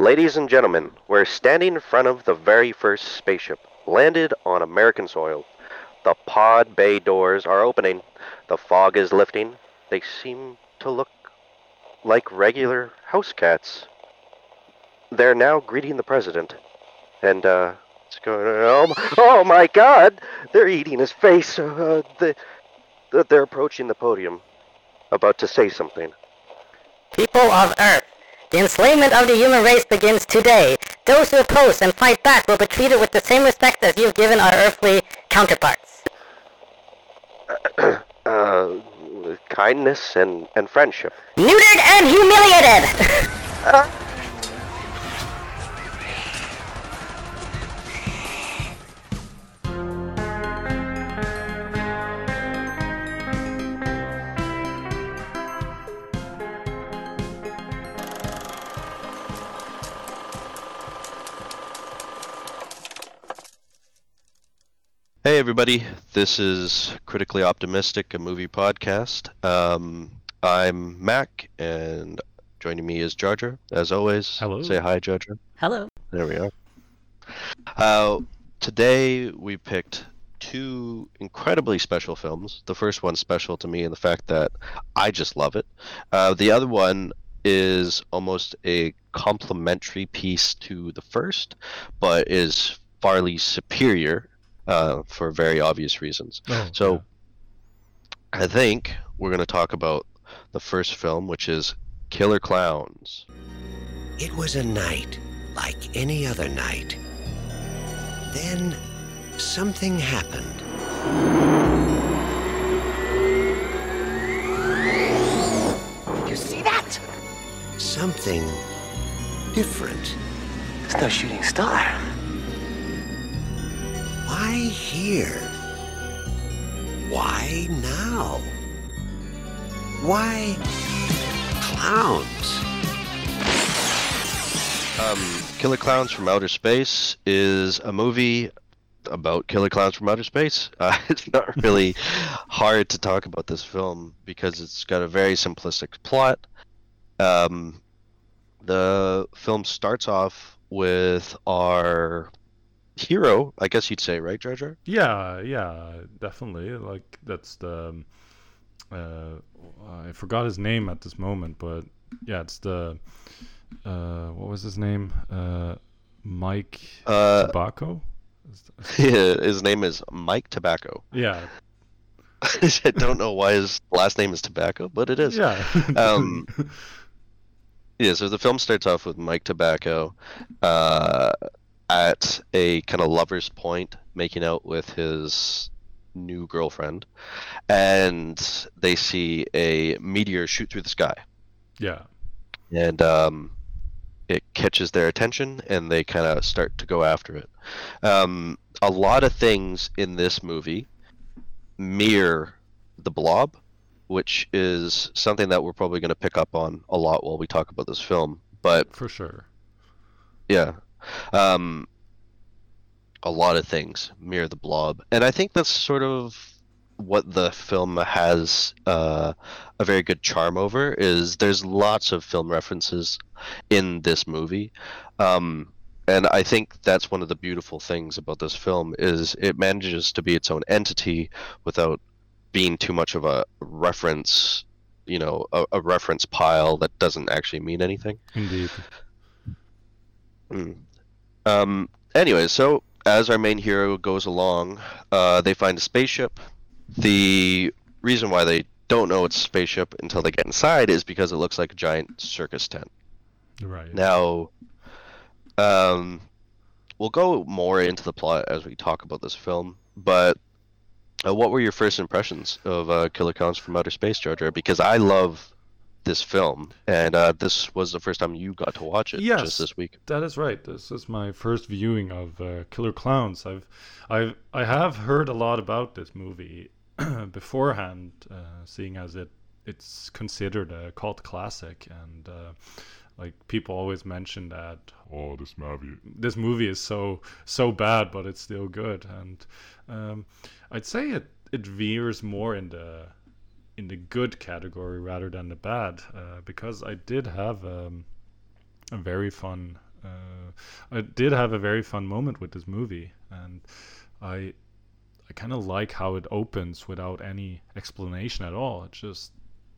Ladies and gentlemen, we're standing in front of the very first spaceship landed on American soil. The pod bay doors are opening. The fog is lifting. They seem to look like regular house cats. They're now greeting the president. And, uh, it's going, oh, oh my god! They're eating his face. Uh, the, the, they're approaching the podium, about to say something. People of Earth, the enslavement of the human race begins today. Those who oppose and fight back will be treated with the same respect as you've given our earthly counterparts. Uh, kindness and, and friendship. Neutered and humiliated! Hey, everybody. This is Critically Optimistic, a movie podcast. Um, I'm Mac, and joining me is Jar Jar, as always. Hello. Say hi, Jar Jar. Hello. There we are. Uh, today, we picked two incredibly special films. The first one special to me in the fact that I just love it. Uh, the other one is almost a complementary piece to the first, but is farly superior uh, for very obvious reasons. Oh, So, I think we're going to talk about the first film, which is Killer Klowns. It was a night like any other night. Then something happened. You see that? Something different. It's no shooting star. Why here? Why now? Why clowns? Um, Killer Klowns from Outer Space is a movie about killer clowns from outer space. Uh, it's not really hard to talk about this film because it's got a very simplistic plot. Um, the film starts off with our hero, I guess you'd say, right, Jar Jar? Yeah, yeah, definitely. Like that's the. um, Uh, I forgot his name at this moment, but yeah, it's the. Uh, what was his name? Uh, Mike Uh, Tobacco. Is his name is Mike Tobacco. Yeah, I don't know why his last name is Tobacco, but it is. yeah. Um, Yeah, so the film starts off with Mike Tobacco uh, at a kind of lover's point, making out with his new girlfriend, and they see a meteor shoot through the sky, yeah, and um, it catches their attention, and they kind of start to go after it. Um, a lot of things in this movie mirror the Blob, which is something that we're probably going to pick up on a lot while we talk about this film. But for sure. yeah, um, a lot of things mirror the Blob, and I think that's sort of what the film has uh, a very good charm over. Is there's lots of film references in this movie. Um, and I think that's one of the beautiful things about this film is it manages to be its own entity without being too much of a reference, you know, a, a reference pile that doesn't actually mean anything. Indeed. Mm. Um. Anyway, so as our main hero goes along, uh, they find a spaceship. The reason why they don't know it's a spaceship until they get inside is because it looks like a giant circus tent. Right. Now, um, we'll go more into the plot as we talk about this film. But uh, what were your first impressions of uh, Killer Klowns from Outer Space, Jar Jar? Because I love this film, and uh, this was the first time you got to watch it Yes. just this week. That is right. This is my first viewing of uh, Killer Klowns. I've, I've, I have heard a lot about this movie beforehand, uh, seeing as it, it's considered a cult classic, and uh, like people always mention that oh this movie this movie is so so bad, but it's still good, and um, I'd say it it veers more in the in the good category rather than the bad, uh, because I did have um, a very fun I did have a very fun moment with this movie, and I I kind of like how it opens without any explanation at all. It just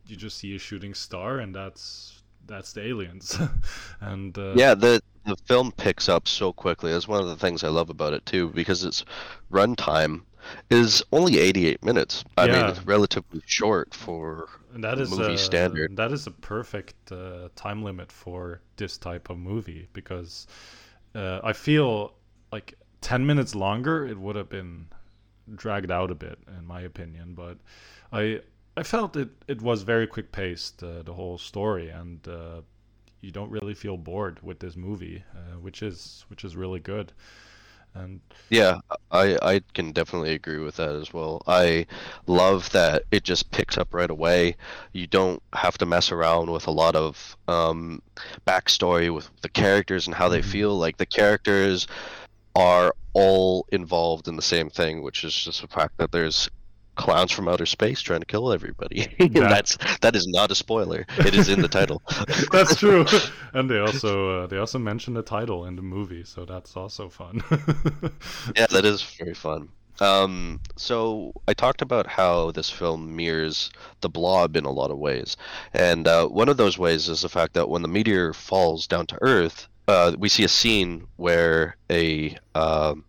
you just see a shooting star, and that's that's the aliens. and uh, Yeah, the the film picks up so quickly. That's one of the things I love about it too, because its runtime is only 88 minutes. I mean, it's relatively short for And that is movie a, standard. That is a perfect uh, time limit for this type of movie because uh, I feel like ten minutes longer it would have been dragged out a bit, in my opinion. But I I felt it it was very quick paced uh, the whole story, and uh, you don't really feel bored with this movie, uh, which is which is really good. And Yeah, I I can definitely agree with that as well. I love that it just picks up right away. You don't have to mess around with a lot of um, backstory with the characters and how they Mhm. feel. Like the characters are all involved in the same thing, which is just the fact that there's clowns from outer space trying to kill everybody. And That's that is not a spoiler. It is in the title. that's true. and they also uh, they also mention the title in the movie, so that's also fun. yeah, that is very fun. Um, so I talked about how this film mirrors the Blob in a lot of ways, and uh, one of those ways is the fact that when the meteor falls down to Earth, uh, we see a scene where a um,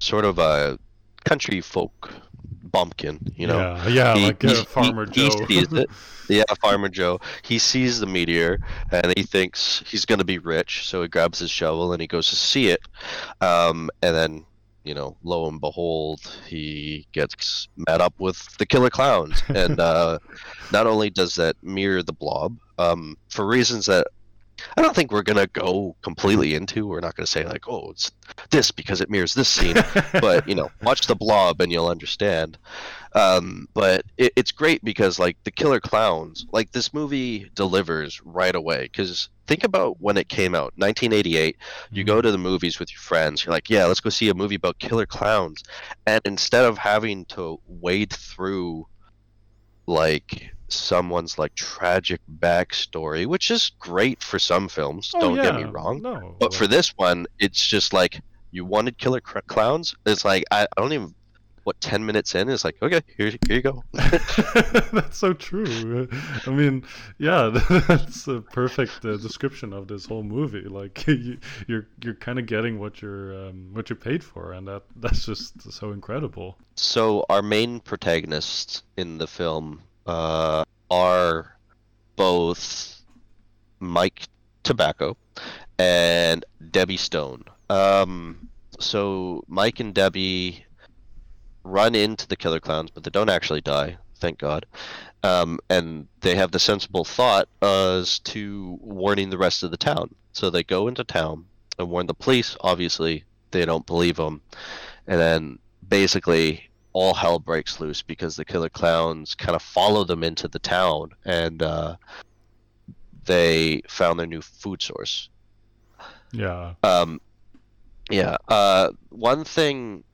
sort of a country folk bumpkin, you know, yeah, yeah, he- like uh, Farmer he Joe. sees it. Yeah, Farmer Joe. He sees the meteor and he thinks he's going to be rich, so he grabs his shovel and he goes to see it. Um, and then, you know, lo and behold, he gets met up with the killer clowns. And uh, not only does that mirror the blob, um, for reasons that I don't think we're going to go completely into, we're not going to say, like, oh, it's this because it mirrors this scene but you know watch the blob and you'll understand. Um, but it, it's great because like the killer clowns like this movie delivers right away because think about when it came out 1988 you go to the movies with your friends you're like yeah let's go see a movie about killer clowns and instead of having to wade through like someone's like tragic backstory which is great for some films Oh, don't get me wrong No, but for this one, it's just like you wanted killer cr- clowns. It's like I, I don't even what ten minutes in. It's like okay, here here you go. that's so true. I mean, yeah, that's a perfect uh, description of this whole movie. Like you, you're you're kind of getting what you're um, what you paid for, and that that's just so incredible. So our main protagonists in the film uh, are both Mike Tobacco and Debbie Stone. Um, so Mike and Debbie run into the killer clowns, but they don't actually die, thank God. Um, and they have the sensible thought as to warning the rest of the town. So they go into town and warn the police. Obviously, they don't believe them, and then basically all hell breaks loose because the killer clowns kind of follow them into the town and uh, they found their new food source. Yeah. Um, yeah. Uh, one thing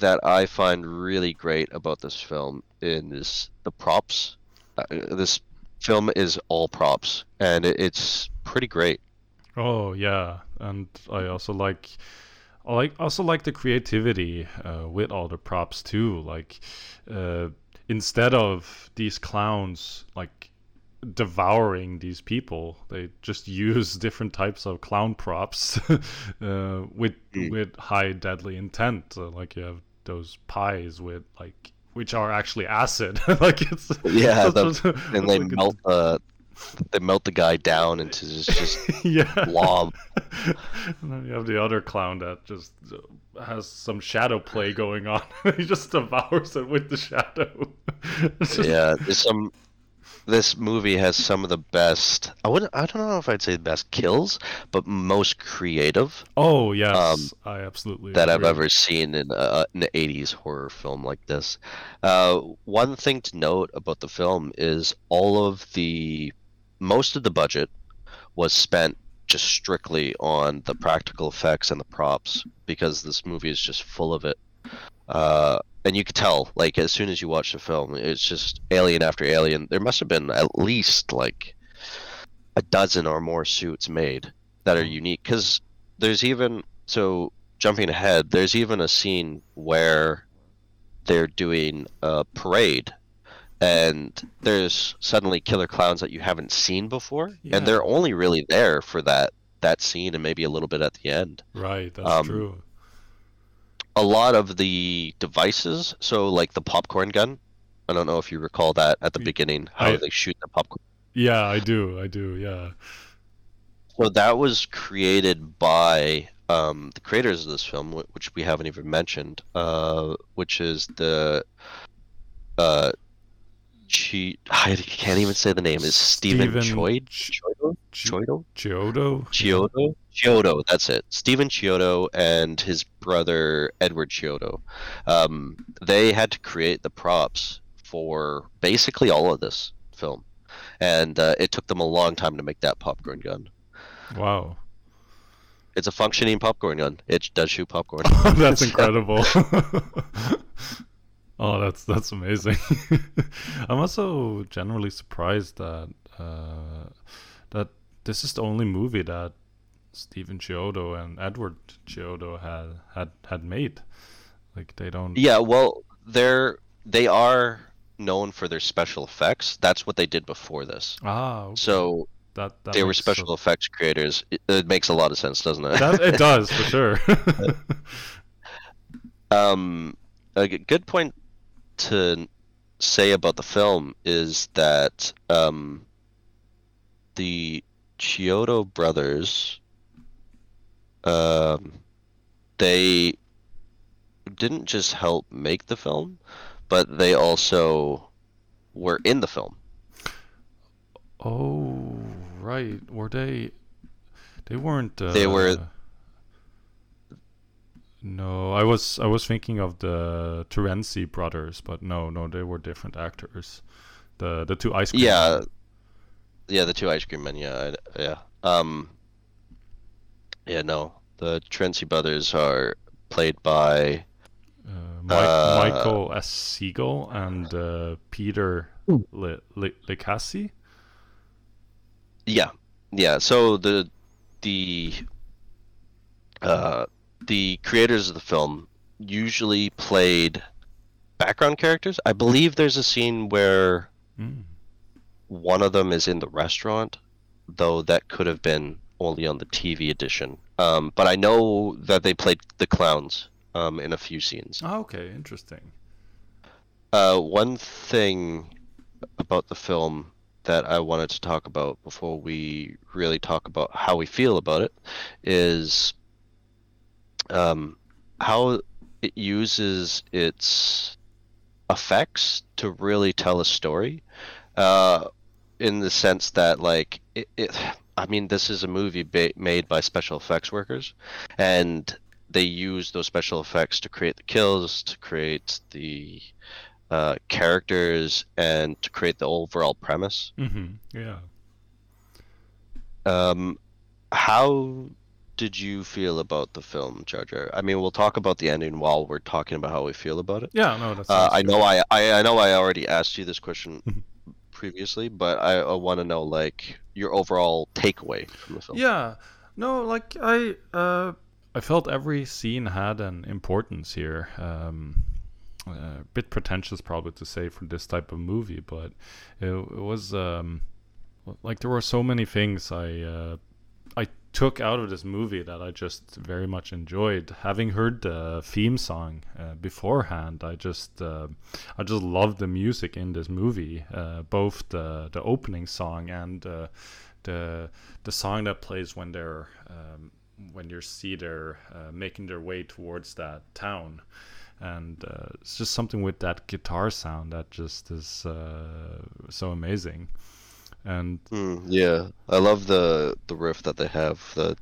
that I find really great about this film is the props. Uh, this film is all props, and it, it's pretty great. Oh yeah, and I also like, I like also like the creativity uh, with all the props too. Like, uh, instead of these clowns like devouring these people, they just use different types of clown props uh, with Mm. with high deadly intent. Uh, like you have those pies with like which are actually acid. like it's Yeah, the- And they melt the they melt the guy down into just, just yeah. blob. and then you have the other clown that just uh, has some shadow play going on. he just devours it with the shadow. Just- yeah, there's some. This movie has some of the best. I wouldn't. I don't know if I'd say the best kills, but most creative Oh yes, Um, I absolutely that I've ever seen in a, an 80s horror film like this. Uh, one thing to note about the film is all of the most of the budget was spent just strictly on the practical effects and the props because this movie is just full of it. Uh, and you could tell, like, as soon as you watch the film, it's just alien after alien. There must have been at least like a dozen or more suits made that are unique because there's even so jumping ahead. There's even a scene where they're doing a parade, and there's suddenly killer clowns that you haven't seen before, Yeah. and they're only really there for that that scene and maybe a little bit at the end. Right, that's Um, true. a lot of the devices so like the popcorn gun i don't know if you recall that at the beginning how I- they shoot the popcorn Yeah, I do. I do. Yeah. so that was created by um, the creators of this film which we haven't even mentioned uh, which is the uh, Chi- I can't even say the name. Is Stephen Stephen Choid? Ch- Choido? Choido? Chiodo. Chiodo? Chiodo, that's it. Stephen Chiodo and his brother Edward Chiodo. Um, they had to create the props for basically all of this film. And uh, it took them a long time to make that popcorn gun. Wow. It's a functioning popcorn gun. It does shoot popcorn. that's incredible. oh, that's that's amazing. I'm also generally surprised that uh, that this is the only movie that Stephen Chiodo and Edward Chiodo had had had made. Like they don't. Yeah, well, they're they are known for their special effects. That's what they did before this. Ah. okay. So that, that they were special so- effects creators. It, it makes a lot of sense, doesn't it? that it does for sure. um, a good point to say about the film is that um, the Chiodo brothers, um, they didn't just help make the film, but they also were in the film. oh, right. Were they? They weren't. Uh, They were- No, I was I was thinking of the Terenzi brothers, but no, no, they were different actors. The the two ice cream. Yeah, men. yeah, the two ice cream men. Yeah, I- yeah. Um, yeah, no, the Terenzi brothers are played by Uh, Mike, Uh, Michael S. Siegel and uh, Peter Le, Le, Licassi. Yeah, yeah. So the the uh, the creators of the film usually played background characters. I believe there's a scene where Mm. one of them is in the restaurant, though that could have been only on the TV edition. Um, but I know that they played the clowns um, in a few scenes. Oh, okay, interesting. Uh, one thing about the film that I wanted to talk about before we really talk about how we feel about it is um, how it uses its effects to really tell a story. Uh, in the sense that, like, it, it I mean, this is a movie ba- made by special effects workers, and they use those special effects to create the kills, to create the uh, characters, and to create the overall premise. mm-hmm. Yeah. Um, how did you feel about the film, Jar Jar? I mean, we'll talk about the ending while we're talking about how we feel about it. Yeah, no, that's. Uh, I know I, I I know I already asked you this question previously, but I, I want to know like your overall takeaway from the film. Yeah, no, like I, uh, I felt every scene had an importance here. Um, uh, a bit pretentious, probably to say for this type of movie, but it, it was um, like there were so many things I, uh, I took out of this movie that I just very much enjoyed. Having heard the theme song uh, beforehand, I just, uh, I just loved the music in this movie, uh, both the the opening song and. Uh, the the song that plays when they're um, when you see they're uh, making their way towards that town and uh, it's just something with that guitar sound that just is so amazing and Mm, yeah, I love the the riff that they have. The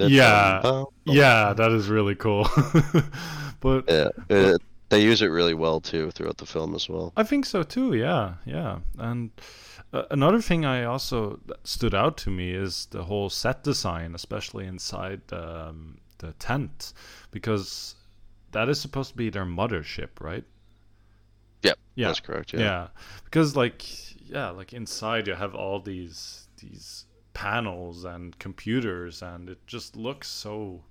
Yeah, yeah, yeah that is really cool but yeah. It, they use it really well too throughout the film as well. I think so too. Yeah, yeah. And uh, another thing I also that stood out to me is the whole set design, especially inside um, the tent, because that is supposed to be their mothership, right? Yep, Yeah. that's correct. Yeah. Yeah. Because like yeah, like inside you have all these these panels and computers, and it just looks so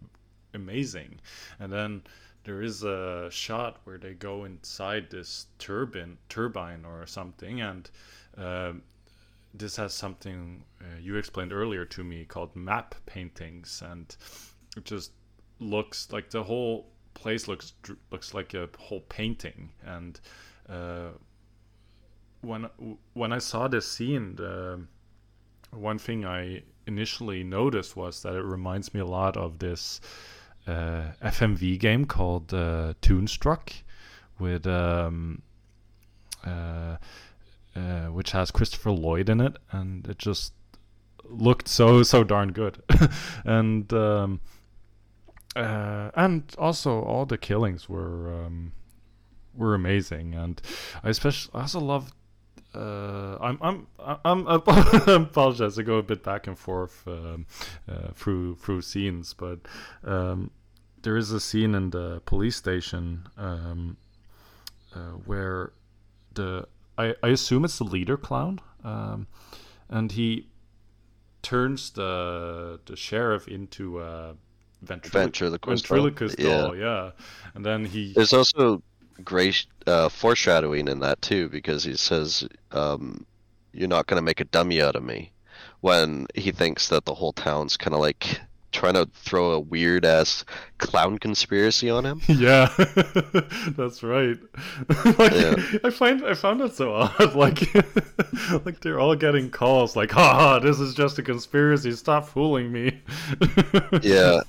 amazing. And then there is a shot where they go inside this turbine, turbine or something, and uh, this has something uh, you explained earlier to me called matte paintings, and it just looks like the whole place looks looks like a whole painting. And uh, when when I saw this scene, the, one thing I initially noticed was that it reminds me a lot of this uh, FMV game called uh, Toonstruck, with um, uh, uh, which has Christopher Lloyd in it, and it just looked so so darn good, and um, uh, and also all the killings were um, were amazing, and I especially also love. Uh, I'm I'm I'm I'm apologize. I go a bit back and forth um, uh, through through scenes, but um, there is a scene in the police station um, uh, where the I, I assume it's the leader clown, um, and he turns the the sheriff into a ventrilo- Ventriloquist ventriloquist doll, doll, yeah. And then he There's also great uh, foreshadowing in that too, because he says, um, "You're not gonna make a dummy out of me," when he thinks that the whole town's kind of like trying to throw a weird ass clown conspiracy on him. Yeah, that's right. like, Yeah. I find I found that so odd. Like, like they're all getting calls like, "Ha, this is just a conspiracy. Stop fooling me." Yeah,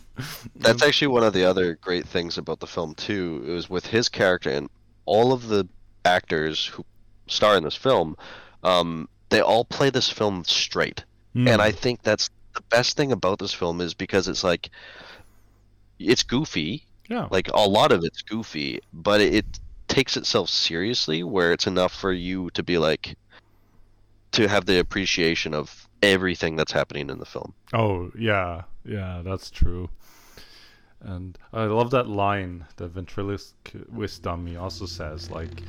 that's actually one of the other great things about the film too. It was with his character and all of the actors who star in this film. Um, they all play this film straight. Hmm. and I think that's the best thing about this film is because it's like it's goofy, yeah, like a lot of it's goofy, but it, it takes itself seriously where it's enough for you to be like to have the appreciation of everything that's happening in the film. Oh yeah, yeah, that's true. And I love that line the ventriloquist dummy also says, like,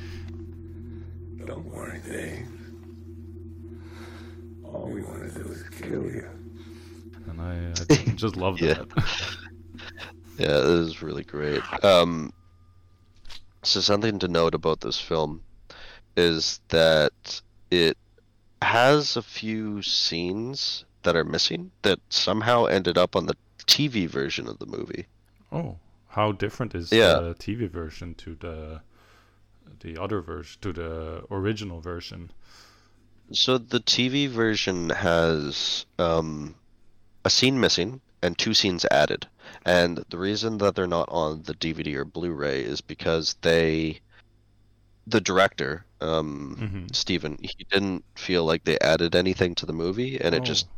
Don't worry, Dave. All we want to do is kill you. And I, I just love Yeah. that. Yeah, it is really great. Um, so something to note about this film is that it has a few scenes that are missing that somehow ended up on the TV version of the movie. oh, how different is Yeah. the TV version to the the other version to the original version? So the TV version has um, a scene missing and two scenes added. And the reason that they're not on the DVD or Blu-ray is because they, the director, um, Mhm. Stephen, he didn't feel like they added anything to the movie, and it just Oh.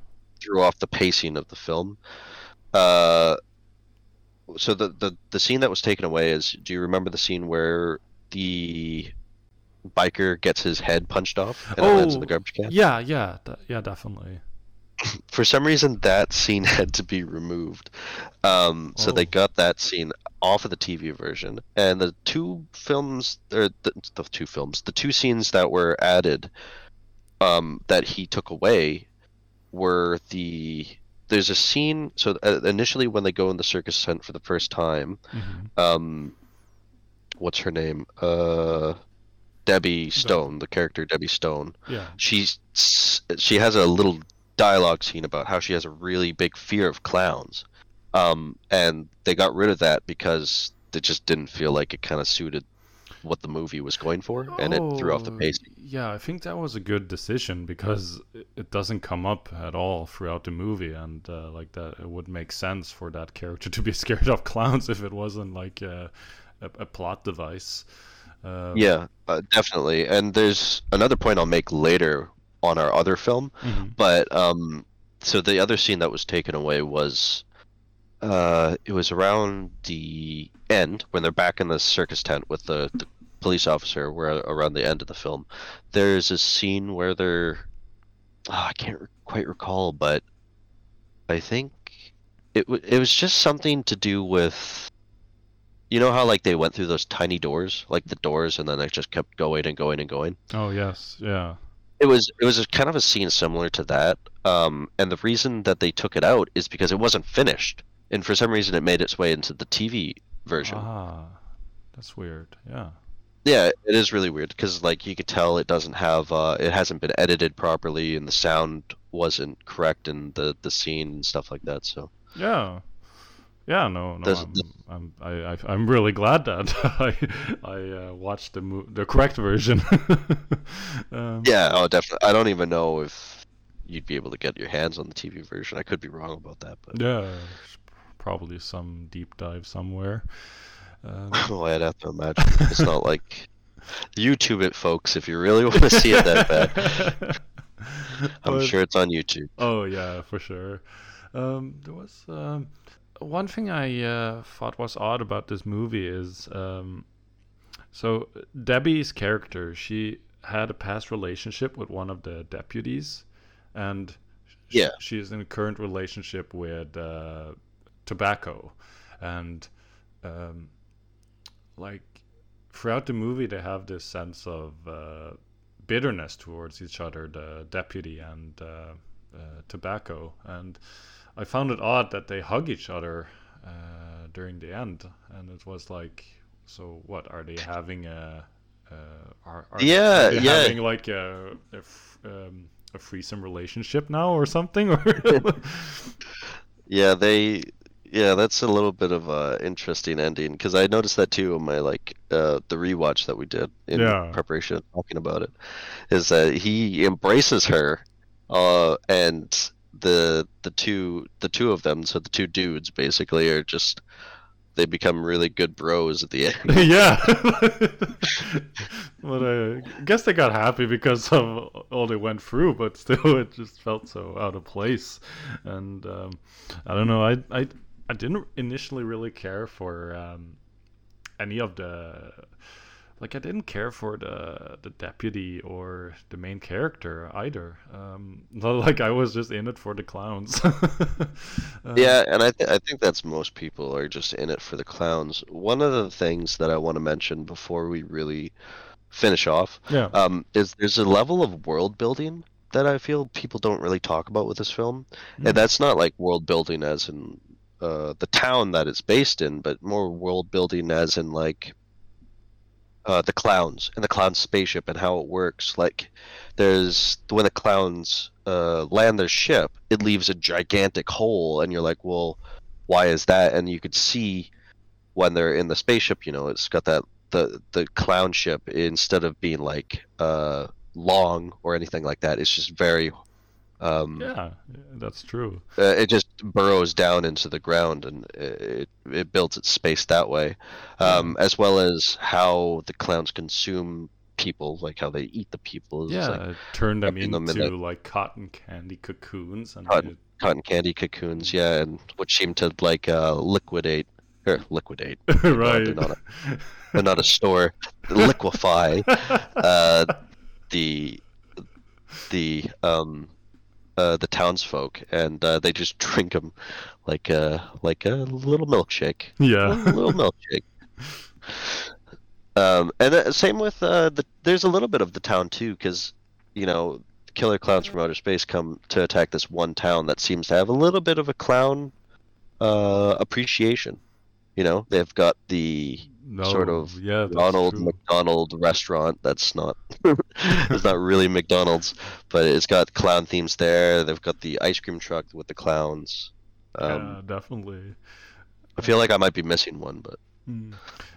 threw off the pacing of the film. Uh, so the, the the scene that was taken away is, do you remember the scene where the biker gets his head punched off and it lands in the Oh, garbage can? Yeah, yeah, yeah, definitely. for some reason that scene had to be removed. Um, so they Oh. got that scene off of the tv version. And the two films or the, the two films the two scenes that were added um, that he took away were the there's a scene so uh, initially when they go in the circus tent for the first time hmm um, what's her name? Uh, debbie stone the character debbie stone. Yeah. she's she has a little dialogue scene about how she has a really big fear of clowns. Um, and they got rid of that because it just didn't feel like it kind of suited what the movie was going for and it threw off the Oh, pacing. Yeah, I think that was a good decision because it- it doesn't come up at all throughout the movie, and uh, like that, it would make sense for that character to be scared of clowns if it wasn't like a, a, a plot device. Um, yeah uh, definitely. And there's another point i'll make later on our other film mhm. but um so the other scene that was taken away was uh it was around the end when they're back in the circus tent with the, the police officer where around the end of the film there's a scene where they're oh, i can't re- quite recall but i think it, w- it was just something to do with you know how like they went through those tiny doors like the doors and then they just kept going and going and going Oh yes, yeah. It was it was a kind of a scene similar to that Um, and the reason that they took it out is because it wasn't finished, and for some reason it made its way into the TV version. Ah, that's weird. Yeah. Yeah, it is really weird because like you could tell it doesn't have uh, it hasn't been edited properly, and the sound wasn't correct in the the scene and stuff like that. So Yeah. Yeah, no, no, Does- I'm, I'm, I, I, I'm really glad that I, I uh, watched the mo- the correct version. um, yeah, oh definitely. I don't even know if you'd be able to get your hands on the TV version. I could be wrong about that, but Yeah, probably some deep dive somewhere. Um, oh, I'd have to imagine it's not like YouTube it, folks. If you really want to see it that bad, I'm but- sure it's on YouTube. Oh yeah, for sure. Um, there was um, one thing I uh, thought was odd about this movie is um, so Debbie's character she had a past relationship with one of the deputies, and Yeah. she is in a current relationship with uh, Tobacco, and um, like throughout the movie they have this sense of uh, bitterness towards each other, the deputy and uh, uh, Tobacco, and I found it odd that they hug each other uh, during the end, and it was like, so what are they having a? Uh, are, are, Yeah, are they yeah. having like a a, f- um, a threesome relationship now or something? Or Yeah, they. Yeah, that's a little bit of a interesting ending because I noticed that too in my like uh the rewatch that we did in Yeah. preparation talking about it. Is that he embraces her, uh, and the the two the two of them, so the two dudes basically are just they become really good bros at the end. yeah. but I guess they got happy because of all they went through, but still, it just felt so out of place. And um, I don't know. I I I didn't initially really care for um, any of the. Like I didn't care for the the deputy or the main character either. Um, not like I was just in it for the clowns. Um, Yeah, and I, th- I think that's most people are just in it for the clowns. One of the things that I want to mention before we really finish off yeah. um, is there's a level of world building that I feel people don't really talk about with this film, Mm. and that's not like world building as in uh, the town that it's based in, but more world building as in like uh, the clowns and the clown spaceship and how it works. Like, there's when the clowns uh, land their ship, it leaves a gigantic hole, and you're like, well, why is that? And you could see when they're in the spaceship, you know, it's got that the the clown ship instead of being like uh long or anything like that, it's just very um yeah, that's true. uh, it just burrows down into the ground and it it builds its space that way um as well as how the clowns consume people like how they eat the people Yeah, like it turned them wrapping them in into like cotton candy cocoons, and Cotton- it- cotton candy cocoons yeah and which seem to like uh liquidate or liquidate right. they're not they're not a store. Liquefy uh the the um uh the townsfolk and uh they just drink them like a like a little milkshake. Yeah. a little milkshake. Um and uh, same with uh the there's a little bit of the town too because you know killer clowns from outer space come to attack this one town that seems to have a little bit of a clown uh appreciation. You know they've got the no, sort of yeah, Ronald true. McDonald restaurant. That's not it's not really McDonald's, but it's got clown themes there. They've got the ice cream truck with the clowns. Um, yeah, definitely. I feel like I might be missing one, but Mm.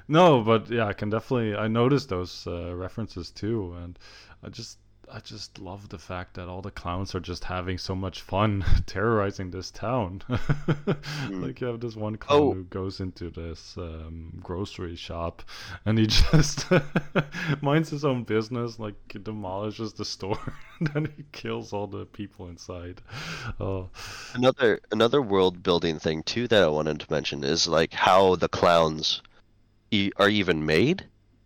No, but yeah, I can definitely. I noticed those uh, references too, and I just, I just love the fact that all the clowns are just having so much fun terrorizing this town. like you have this one clown Oh. who goes into this um, grocery shop, and he just minds his own business, like demolishes the store, and then he kills all the people inside. Oh, another another world building thing too that I wanted to mention is like how the clowns e- are even made.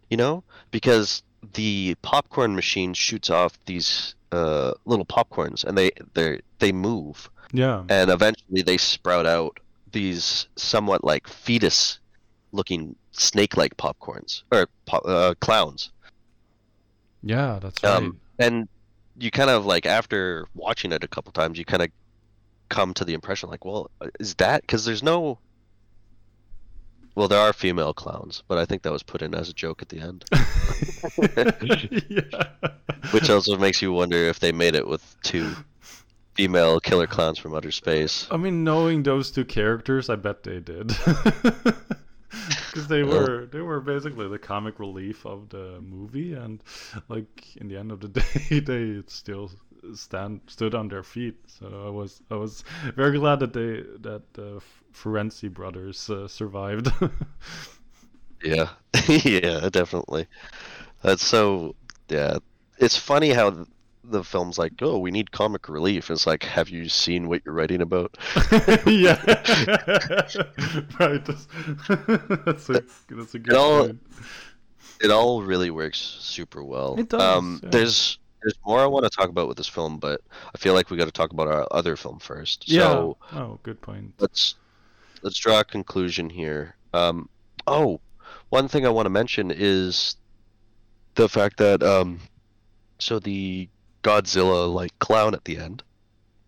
You know, because the popcorn machine shoots off these uh, little popcorns, and they they they move. yeah, and eventually they sprout out these somewhat like fetus looking snake like popcorns or uh, clowns yeah, that's right. um, and you kind of like after watching it a couple times, you kind of come to the impression like, well, is that because there's no. Well, there are female clowns, but I think that was put in as a joke at the end, yeah. which also makes you wonder if they made it with two female killer clowns from outer space. I mean, knowing those two characters, I bet they did. Because they were they were basically the comic relief of the movie, and like in the end of the day, they still stand stood on their feet. So I was I was very glad that they that uh, the Terenzi brothers uh, survived. Yeah, yeah, definitely. That's so. Yeah, it's funny how the film's like, oh, we need comic relief. It's like, have you seen what you're writing about? yeah, right. That's, that's a that's a good all- point. It all really works super well. It does, Um, yeah. There's there's more I want to talk about with this film, but I feel like we got to talk about our other film first. Yeah. So oh, good point. let's let's draw a conclusion here. Um, oh, one thing I want to mention is the fact that um, so the Godzilla like clown at the end,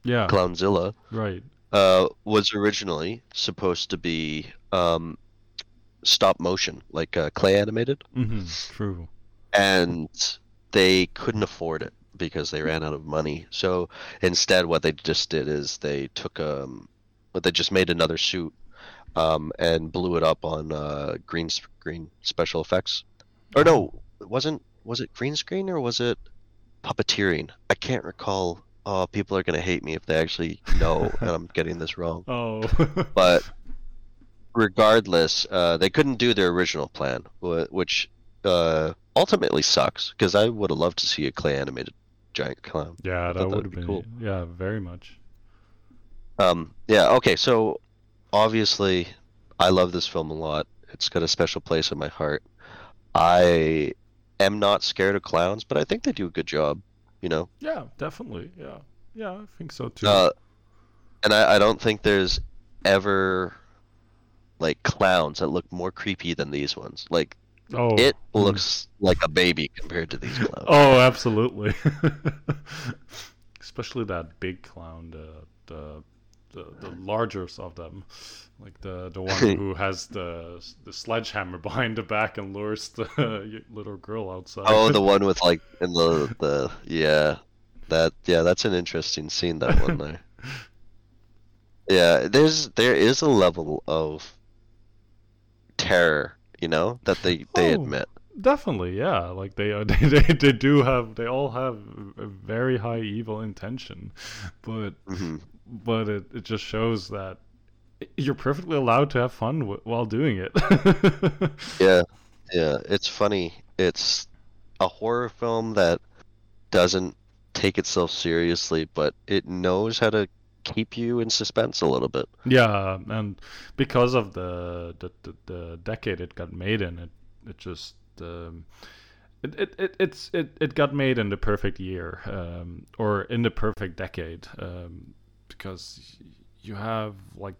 Yeah. Clownzilla, Right. uh, was originally supposed to be um, stop motion, like uh, clay animated, hmm True. and they couldn't afford it because they ran out of money. So instead, what they just did is they took um, but they just made another suit um, and blew it up on uh, green screen special effects. Or no, it wasn't. Was it green screen or was it puppeteering? I can't recall. Oh, people are gonna hate me if they actually know, and I'm getting this wrong. Oh. But regardless, uh, they couldn't do their original plan, which uh, ultimately sucks because I would have loved to see a clay animated giant clown. yeah, that would have be been cool. yeah, very much. Um, yeah, okay, so obviously, I love this film a lot. It's got a special place in my heart. I am not scared of clowns, but I think they do a good job, you know? Yeah, definitely. Yeah. Yeah, I think so too. Uh, and I, I don't think there's ever like clowns that look more creepy than these ones. Like oh. it looks like a baby compared to these clowns. Oh, absolutely. Especially that big clown, the the the, the largest of them, like the the one who has the the sledgehammer behind the back and lures the little girl outside. Oh, the one with like in the the yeah, that yeah, that's an interesting scene. That one there. Yeah, there's there is a level of terror, you know, that they they Oh. admit. Definitely, yeah. Like they, are, they they they do have they all have a very high evil intention, but hmm but it, it just shows that you're perfectly allowed to have fun w- while doing it. Yeah, yeah, it's funny. It's a horror film that doesn't take itself seriously, but it knows how to keep you in suspense a little bit. Yeah, and because of the the, the, the decade it got made in, it it just um, it, it, it it's it, it got made in the perfect year um, or in the perfect decade um, because you have like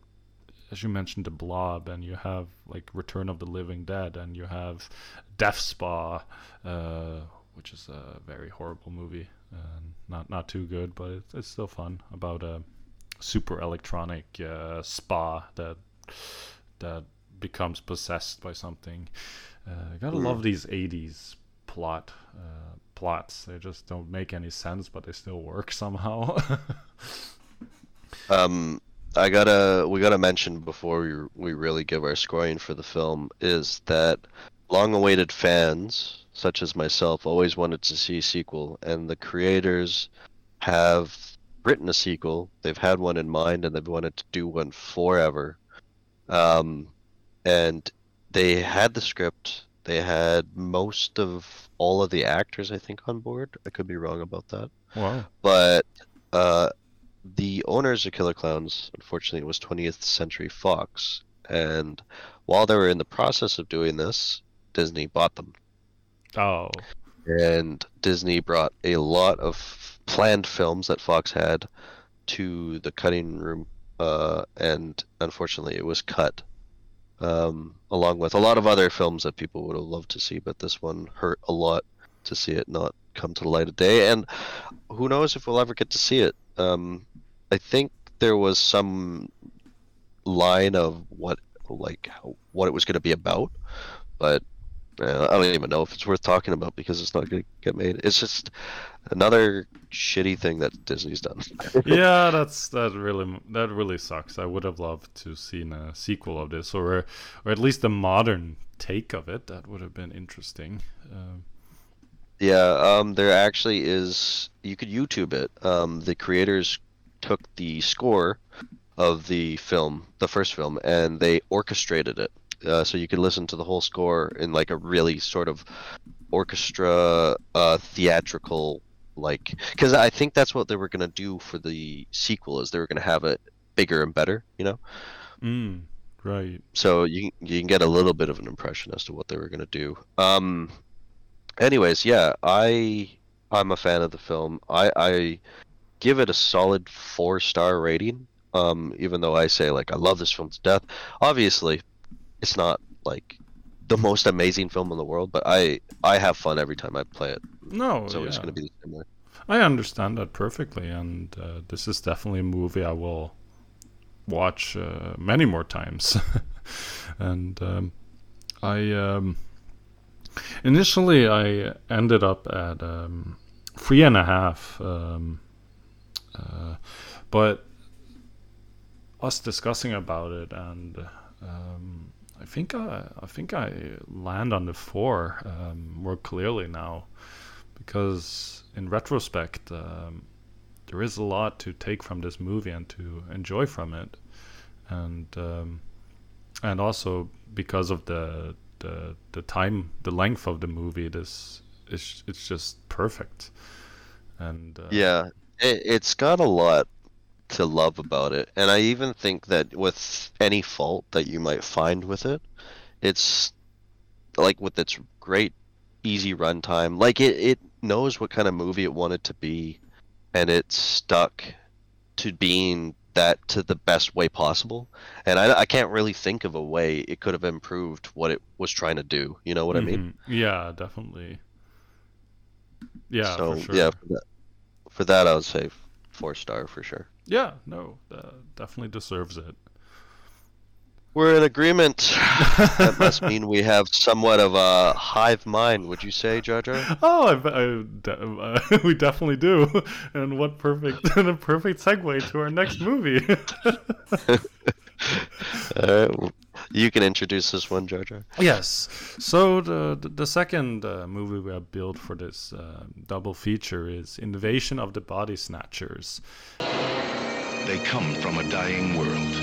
as you mentioned the blob and you have like return of the living dead and you have death spa uh, which is a very horrible movie uh, not not too good but it's, it's still fun about a super electronic uh, spa that that becomes possessed by something. Uh, gotta love these '80s plot uh, plots. They just don't make any sense, but they still work somehow. Um, I gotta we gotta mention before we we really give our scoring for the film is that long-awaited fans such as myself always wanted to see a sequel, and the creators have written a sequel. They've had one in mind, and they've wanted to do one forever. Um, and they had the script. They had most of all of the actors, I think, on board. I could be wrong about that wow. but uh, the owners of Killer Klowns, unfortunately, it was 20th Century Fox, and while they were in the process of doing this, Disney bought them, Oh. and Disney brought a lot of planned films that Fox had to the cutting room, uh, and unfortunately, it was cut. Um, along with a lot of other films that people would have loved to see, but this one hurt a lot to see it not come to the light of day, and who knows if we'll ever get to see it. Um, I think there was some line of what like what it was going to be about, but uh, I don't even know if it's worth talking about because it's not going to get made. It's just another shitty thing that Disney's done. yeah, that's that really that really sucks. I would have loved to seen a sequel of this, or or at least a modern take of it. That would have been interesting. Um, Yeah, um, there actually is. You could YouTube it. Um, the creators took the score of the film, the first film, and they orchestrated it. Uh, so you could listen to the whole score in like a really sort of orchestra, uh, theatrical, like. Because I think that's what they were gonna do for the sequel. Is they were gonna have it bigger and better, you know. mm, right. so you you can get a little bit of an impression as to what they were gonna do. Um, anyways, yeah, I I'm a fan of the film. I I give it a solid four star rating. Um, even though I say like I love this film to death. Obviously, it's not like the most amazing film in the world, but I I have fun every time I play it. No, So it's yeah. gonna be the same way. I understand that perfectly, and uh, this is definitely a movie I will watch uh, many more times. and um, I um, initially I ended up at um, three and a half, um, uh, but us discussing about it, and um, I think I, I think I land on the four um, more clearly now because in retrospect, um, there is a lot to take from this movie and to enjoy from it, and um, and also because of the the the time, the length of the movie, this is it's just perfect. And uh, Yeah, it, it's got a lot to love about it, and I even think that with any fault that you might find with it, it's like with its great easy runtime, like it it knows what kind of movie it wanted to be, and it stuck to being that to the best way possible. And I I can't really think of a way it could have improved what it was trying to do. You know what I mean? mhm. Yeah, definitely. Yeah, so for sure. yeah, for that, I would say four star for sure. Yeah, no, uh, definitely deserves it. We're in agreement. that must mean we have somewhat of a hive mind, would you say, Jar Jar? Oh, I, bet- I, de- uh, we definitely do. And what perfect, and a perfect segue to our next movie. Alright, well, you can introduce this one, Jar Jar. yes. So the the, the second uh, movie we have built for this uh, double feature is Invasion of the Body Snatchers. They come from a dying world.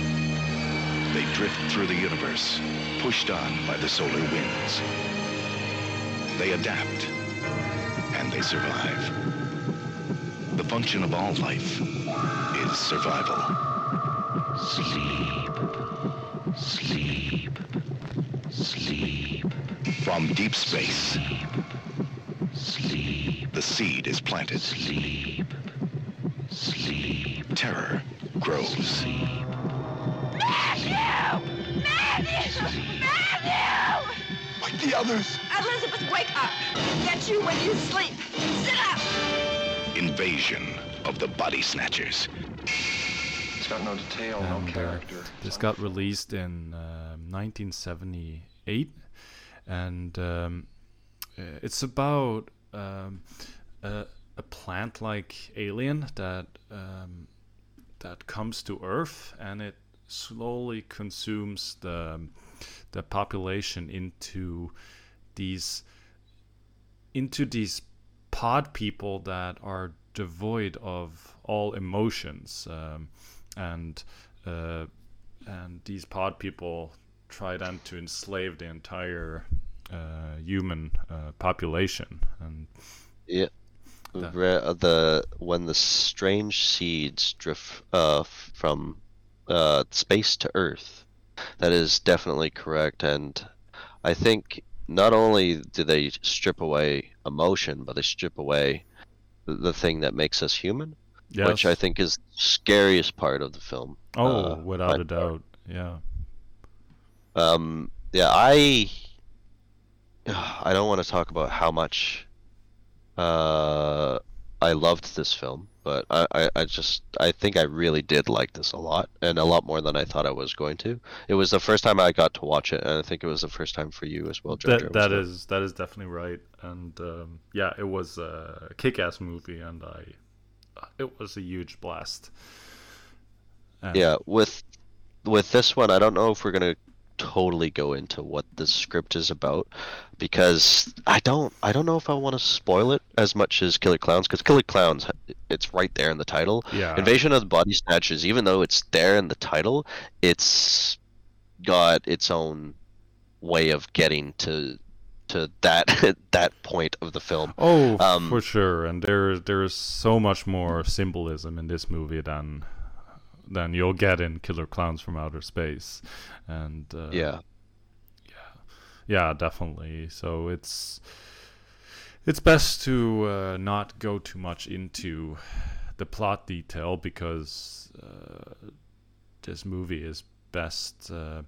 They drift through the universe, pushed on by the solar winds. They adapt, and they survive. The function of all life is survival. Sleep. Sleep. Sleep. From deep space. Sleep. Sleep. The seed is planted. Sleep. Sleep. Terror grows. Sleep. Matthew! Matthew! Matthew! Like the others. Elizabeth, wake up! Get you when you sleep. Sit up! Invasion of the Body Snatchers. It's got no detail, no And, uh, character. This got released in um 1978, and um, uh, it's about um, a, a plant-like alien that um, that comes to Earth, and it slowly consumes the the population into these into these pod people that are devoid of all emotions um, and uh, and these pod people try then to enslave the entire uh, human uh, population and Yeah. The- Re- uh, the when the strange seeds drift uh, from uh, space to Earth, that is definitely correct. And I think not only do they strip away emotion, but they strip away the thing that makes us human, which I think is the scariest part of the film. oh uh, without a doubt yeah Um, yeah, I I don't want to talk about how much uh, I loved this film, but I, I, I just I think I really did like this a lot, and a lot more than I thought I was going to. It was the first time I got to watch it, and I think it was the first time for you as well, Jojo. That that is that is definitely right, and um, yeah, it was a kick-ass movie, and I it was a huge blast. And- Yeah, with with this one, I don't know if we're gonna totally go into what the script is about because I don't I don't know if I want to spoil it as much as Killer Klowns because Killer Klowns it's right there in the title. yeah, Invasion of the Body Snatchers, even though it's there in the title, it's got its own way of getting to to that that point of the film. Oh, Um, for sure. And there there is so much more symbolism in this movie than than you'll get in Killer Klowns from Outer Space. And uh, Yeah. yeah, definitely. So it's it's best to uh, not go too much into the plot detail because uh, this movie is best. Uh,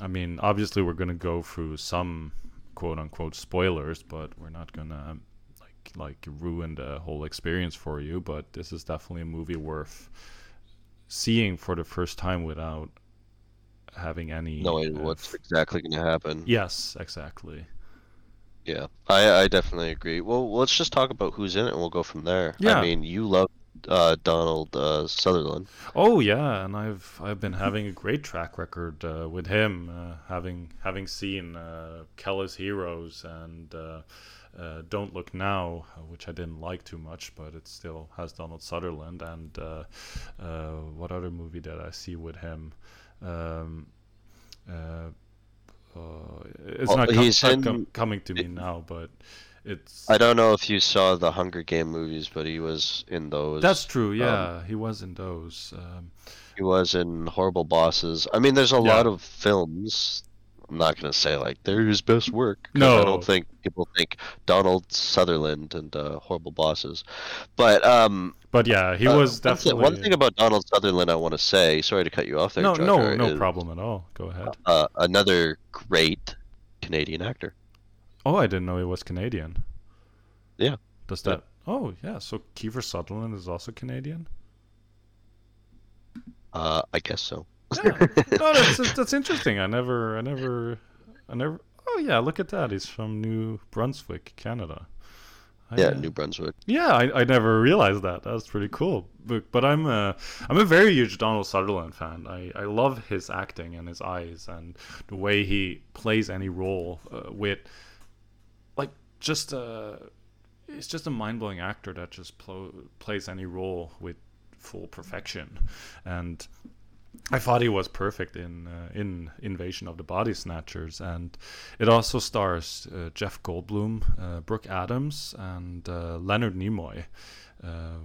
I mean, obviously, we're gonna go through some quote unquote spoilers, but we're not gonna like like ruin the whole experience for you. But this is definitely a movie worth seeing for the first time without having any Knowing uh, what's exactly going to happen. Yes, exactly. Yeah, I, I definitely agree. Well, let's just talk about who's in it, and we'll go from there. Yeah. I mean, you love uh, Donald uh, Sutherland. Oh yeah, and I've I've been having a great track record uh, with him, uh, having having seen uh, Kelly's Heroes and uh, uh, Don't Look Now, which I didn't like too much, but it still has Donald Sutherland. And uh, uh, what other movie did I see with him? Um, uh, uh, it's Well, not, com- not com- coming to me now, but it's I don't know if you saw the Hunger Game movies, but he was in those. that's true. um, Yeah, he was in those. Um, He was in Horrible Bosses. I mean, there's a Yeah. lot of films. I'm not gonna say like they're his best work. No. I don't think people think Donald Sutherland and uh, Horrible Bosses. But um, but yeah, he uh, was definitely one thing about Donald Sutherland I want to say. Sorry to cut you off there. no, no, no is, problem at all. Go ahead. Uh, another great Canadian actor. Oh, I didn't know he was Canadian. Yeah. Does Yeah. that? Oh, yeah. So Kiefer Sutherland is also Canadian. Uh, I guess so. Yeah. no, that's that's interesting. I never, I never, I never. Oh yeah, look at that. He's from New Brunswick, Canada. I, Yeah, uh, New Brunswick. Yeah, I, I never realized that. That's pretty cool. But but I'm a I'm a very huge Donald Sutherland fan. I, I love his acting and his eyes and the way he plays any role uh, with just uh he's just a mind blowing actor that just plo- plays any role with full perfection and. I thought he was perfect in uh, in Invasion of the Body Snatchers, and it also stars uh, Jeff Goldblum, uh, Brooke Adams, and uh, Leonard Nimoy, uh,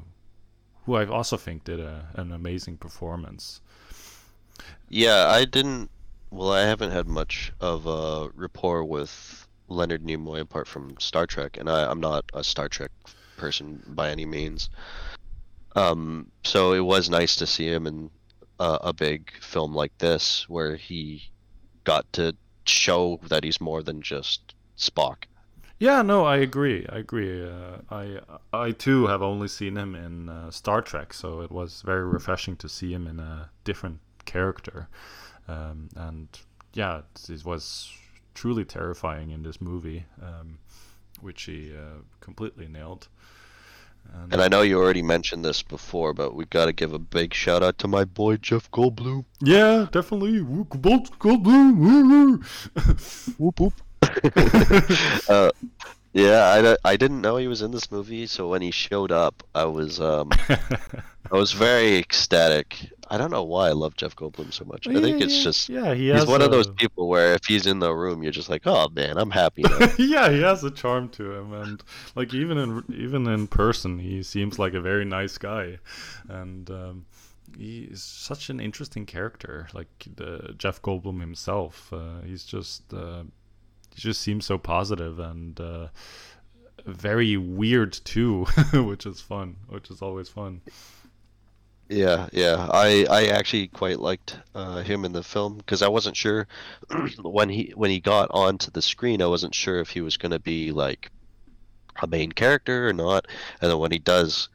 who I also think did a, an amazing performance. Yeah, I didn't. Well, I haven't had much of a rapport with Leonard Nimoy apart from Star Trek, and I, I'm not a Star Trek person by any means. Um, so it was nice to see him in uh, a big film like this, where he got to show that he's more than just Spock. Yeah, no, I agree. I agree. Uh, I I too have only seen him in uh, Star Trek, so it was very refreshing to see him in a different character. Um, and yeah, it was truly terrifying in this movie, um, which he uh, completely nailed. And I know you already mentioned this before, but we got to give a big shout out to my boy Jeff Goldblum. yeah, definitely. Bolt Goldblum. Whoop whoop. uh, yeah, I, I didn't know he was in this movie, so when he showed up, I was um I was very ecstatic. I don't know why I love Jeff Goldblum so much. I think it's just yeah, he he's one of those people where if he's in the room, you're just like, oh man, I'm happy yeah, he has a charm to him, and like even in even in person, he seems like a very nice guy, and um, he is such an interesting character. Like the Jeff Goldblum himself, uh, he's just uh, he just seems so positive and uh, very weird too, which is fun, which is always fun. Yeah, yeah. I I actually quite liked uh, him in the film because I wasn't sure when he when he got onto the screen, I wasn't sure if he was going to be like a main character or not. And then when he does,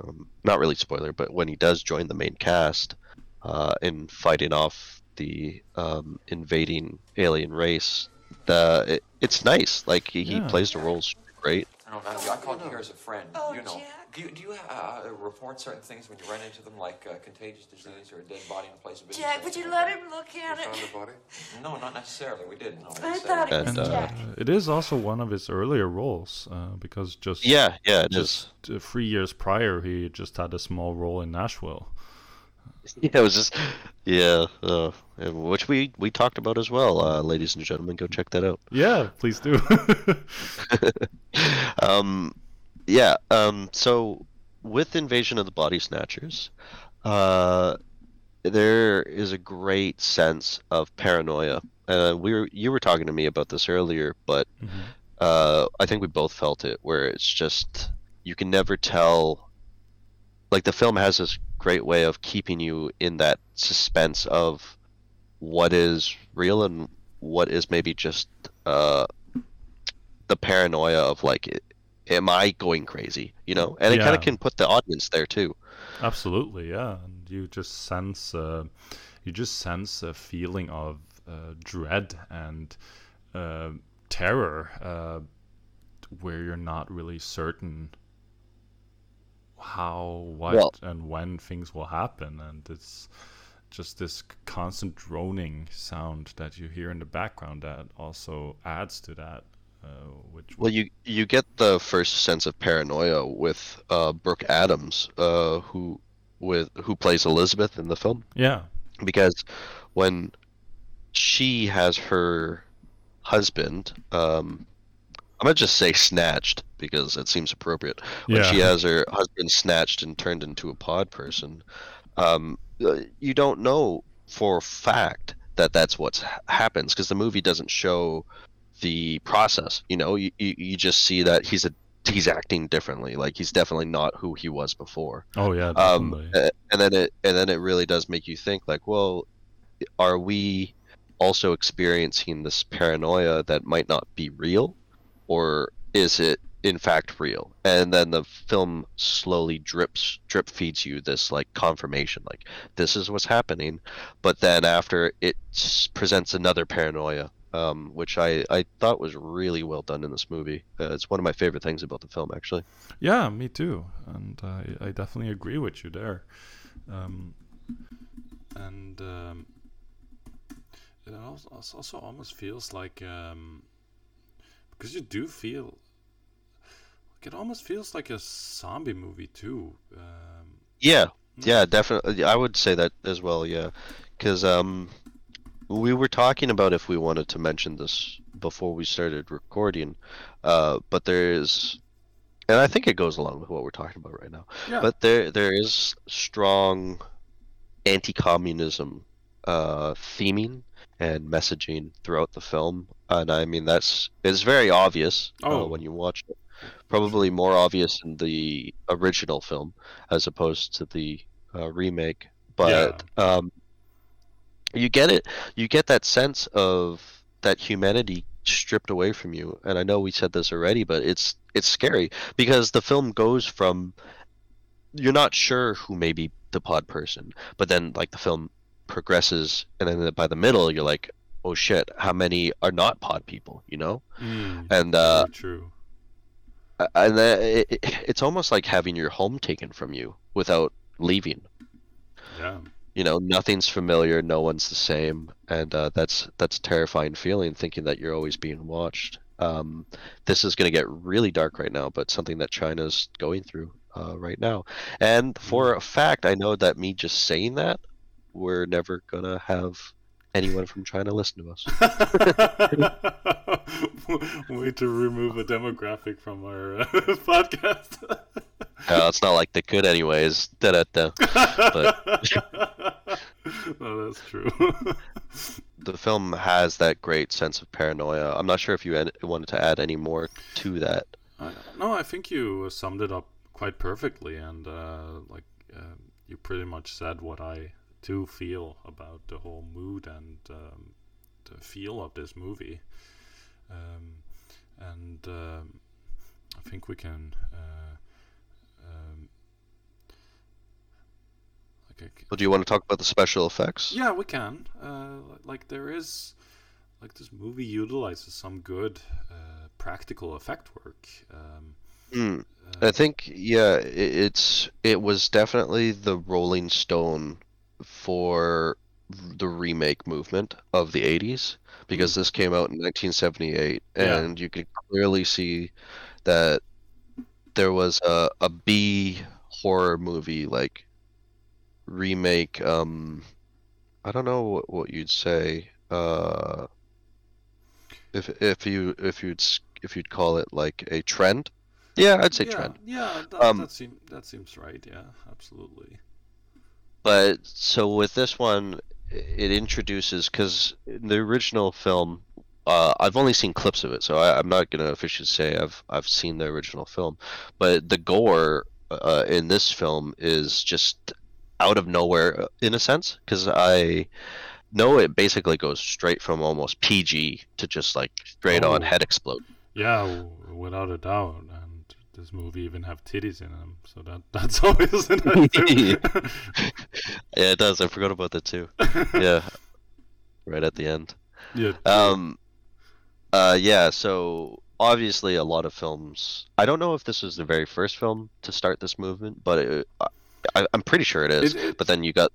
um, not really spoiler, but when he does join the main cast uh, in fighting off the um, invading alien race, the it, it's nice. Like he, he plays the roles great. I don't know. I called you here as a friend. Oh, you know. Jack. Do you, do you uh, report certain things when you run into them, like uh, contagious disease or a dead body in a place of business? Jack, would you let him look at You it? found the body? No, not necessarily. We didn't. No, I thought it was And, uh, Jack. It is also one of his earlier roles uh, because just Yeah, yeah, it is. just uh, three years prior he just had a small role in Nashville. Yeah, it was just yeah, uh, which we we talked about as well, uh, ladies and gentlemen. Go check that out. Yeah, please do. um, yeah. Um, so with Invasion of the Body Snatchers, uh, there is a great sense of paranoia. Uh, we were you were talking to me about this earlier, but Mhm. uh, I think we both felt it, where it's just you can never tell. Like the film has this great way of keeping you in that suspense of what is real and what is maybe just uh, the paranoia of like, am I going crazy? You know, and it kind of can put the audience there too. Absolutely, yeah. And you just sense, uh, you just sense a feeling of uh, dread and uh, terror, uh, where you're not really certain how, what, Well- and when things will happen, and it's just this constant droning sound that you hear in the background that also adds to that. Uh, which Well, you you get the first sense of paranoia with uh, Brooke Adams, uh, who with who plays Elizabeth in the film, yeah, because when she has her husband, um, I'm gonna just say snatched because it seems appropriate. When she has her husband snatched and turned into a pod person, um, uh, you don't know for a fact that that's what happens because the movie doesn't show the process. You know, you, you, you just see that he's a he's acting differently. Like he's definitely not who he was before. oh yeah, Um, definitely. a- and then it and then it really does make you think like, well, are we also experiencing this paranoia that might not be real, or is it in fact real? And then the film slowly drips drip feeds you this like confirmation, like this is what's happening, but then after it presents another paranoia. Um, which I, I thought was really well done in this movie. Uh, it's one of my favorite things about the film, actually. Yeah, me too, and I, I definitely agree with you there. Um, and um, it also, also- almost feels like um, because you do feel like it almost feels like a zombie movie too. Um, Yeah, yeah, definitely. I would say that as well. Yeah, because um, we were talking about if we wanted to mention this before we started recording, uh, but there is, and I think it goes along with what we're talking about right now. Yeah. But there there is strong anti-communism uh, theming and messaging throughout the film, and I mean that's it's very obvious Oh. uh, when you watch it. Probably more obvious in the original film as opposed to the uh, remake, but um, you get it. You get that sense of that humanity stripped away from you, and I know we said this already, but it's it's scary because the film goes from you're not sure who may be the pod person, but then like the film progresses, and then by the middle you're like, oh shit, how many are not pod people? You know, mm, and uh, true. and then it, it, it's almost like having your home taken from you without leaving. Yeah. You know, nothing's familiar, no one's the same, and uh, that's that's a terrifying feeling, thinking that you're always being watched. Um, this is going to get really dark right now, but something that China's going through uh, right now. And for a fact, I know that me just saying that, we're never gonna have anyone from China listen to us. Way to remove a demographic from our uh, podcast. Uh, it's not like they could, anyways. Da-da-da. no, that's true. the film has that great sense of paranoia. I'm not sure if you wanted to add any more to that. I, no, I think you summed it up quite perfectly, and uh, like uh, you pretty much said what I do feel about the whole mood and um, the feel of this movie. Um, and um, I think we can. Uh, um, like I c- Well, do you want to talk about the special effects? yeah, we can. Uh, like there is, like this movie utilizes some good uh, practical effect work. Uh, I think yeah, i it's it was definitely the Rolling Stone for the remake movement of the 80s because this came out in 1978 Yeah. and you could clearly see that there was a a B horror movie like remake um I don't know what, what you'd say uh if if you if you'd if you'd call it like a trend yeah I'd say yeah, trend Yeah, that, Um, that seems that seems right. Yeah, absolutely. But so with this one, it introduces because the original film, uh, I've only seen clips of it, so I, I'm not gonna officially say I've I've seen the original film. But the gore uh, in this film is just out of nowhere uh, in a sense, because I know it basically goes straight from almost PG to just like straight on Oh. head explode. Yeah, without a doubt. This movie even have titties in them, so that that's always an. Yeah, it does. I forgot about that too. Yeah, right at the end. yeah. Um, uh, yeah. So obviously, a lot of films. I don't know if this was the very first film to start this movement, but it, I, I'm pretty sure it is. It- but then you got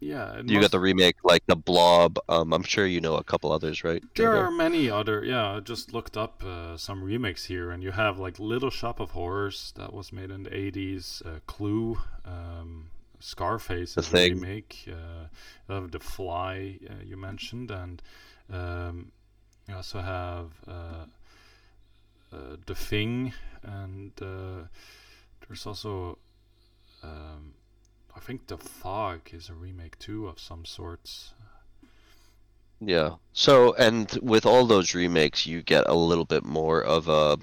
yeah. you must- got the remake, like the Blob. Um, I'm sure you know a couple others, right? There are many other. Yeah, I just looked up uh, some remakes here, and you have like Little Shop of Horrors that was made in the '80s. Uh, Clue, um, Scarface The is a remake. Uh, of The Fly uh, you mentioned, and um, you also have uh, uh, The Thing, and uh, there's also. Um, I think The Fog is a remake too of some sorts. Yeah. So, and with all those remakes, you get a little bit more of a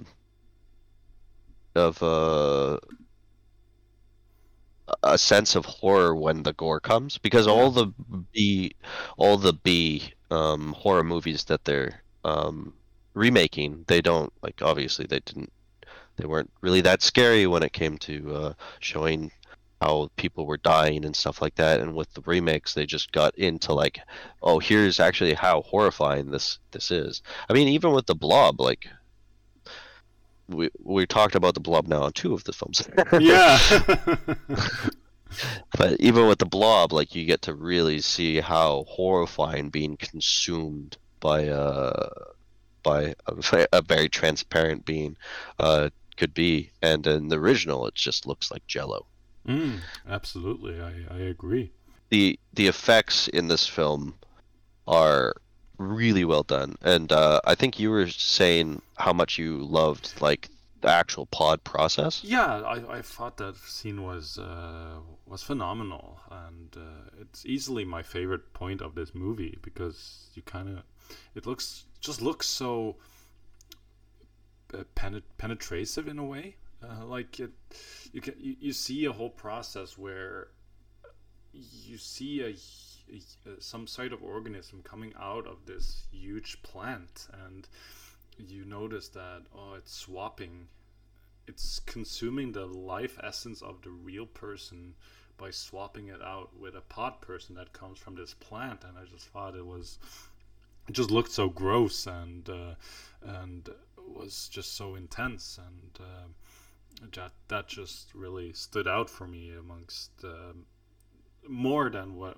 of a a sense of horror when the gore comes because all the B all the B um horror movies that they're um remaking, they don't like obviously they didn't they weren't really that scary when it came to uh showing how people were dying and stuff like that and with the remakes they just got into like oh here's actually how horrifying this this is. I mean even with the blob like we we talked about the blob now on two of the films. Yeah. but even with the blob like you get to really see how horrifying being consumed by uh by a, a very transparent being uh could be. And in the original it just looks like jello Mm, absolutely, I, I agree. the the effects in this film are really well done and uh, i think you were saying how much you loved like the actual pod process Yeah, I, I thought that scene was uh, was phenomenal, and uh, it's easily my favorite point of this movie because you kind of it looks just looks so uh, penet- penetrative in a way. Uh, like it, you can you, you see a whole process where you see a, a some sort of organism coming out of this huge plant, and you notice that oh, it's swapping it's consuming the life essence of the real person by swapping it out with a pod person that comes from this plant and i just thought it was it just looked so gross and uh, and was just so intense and uh, that that just really stood out for me amongst um more than what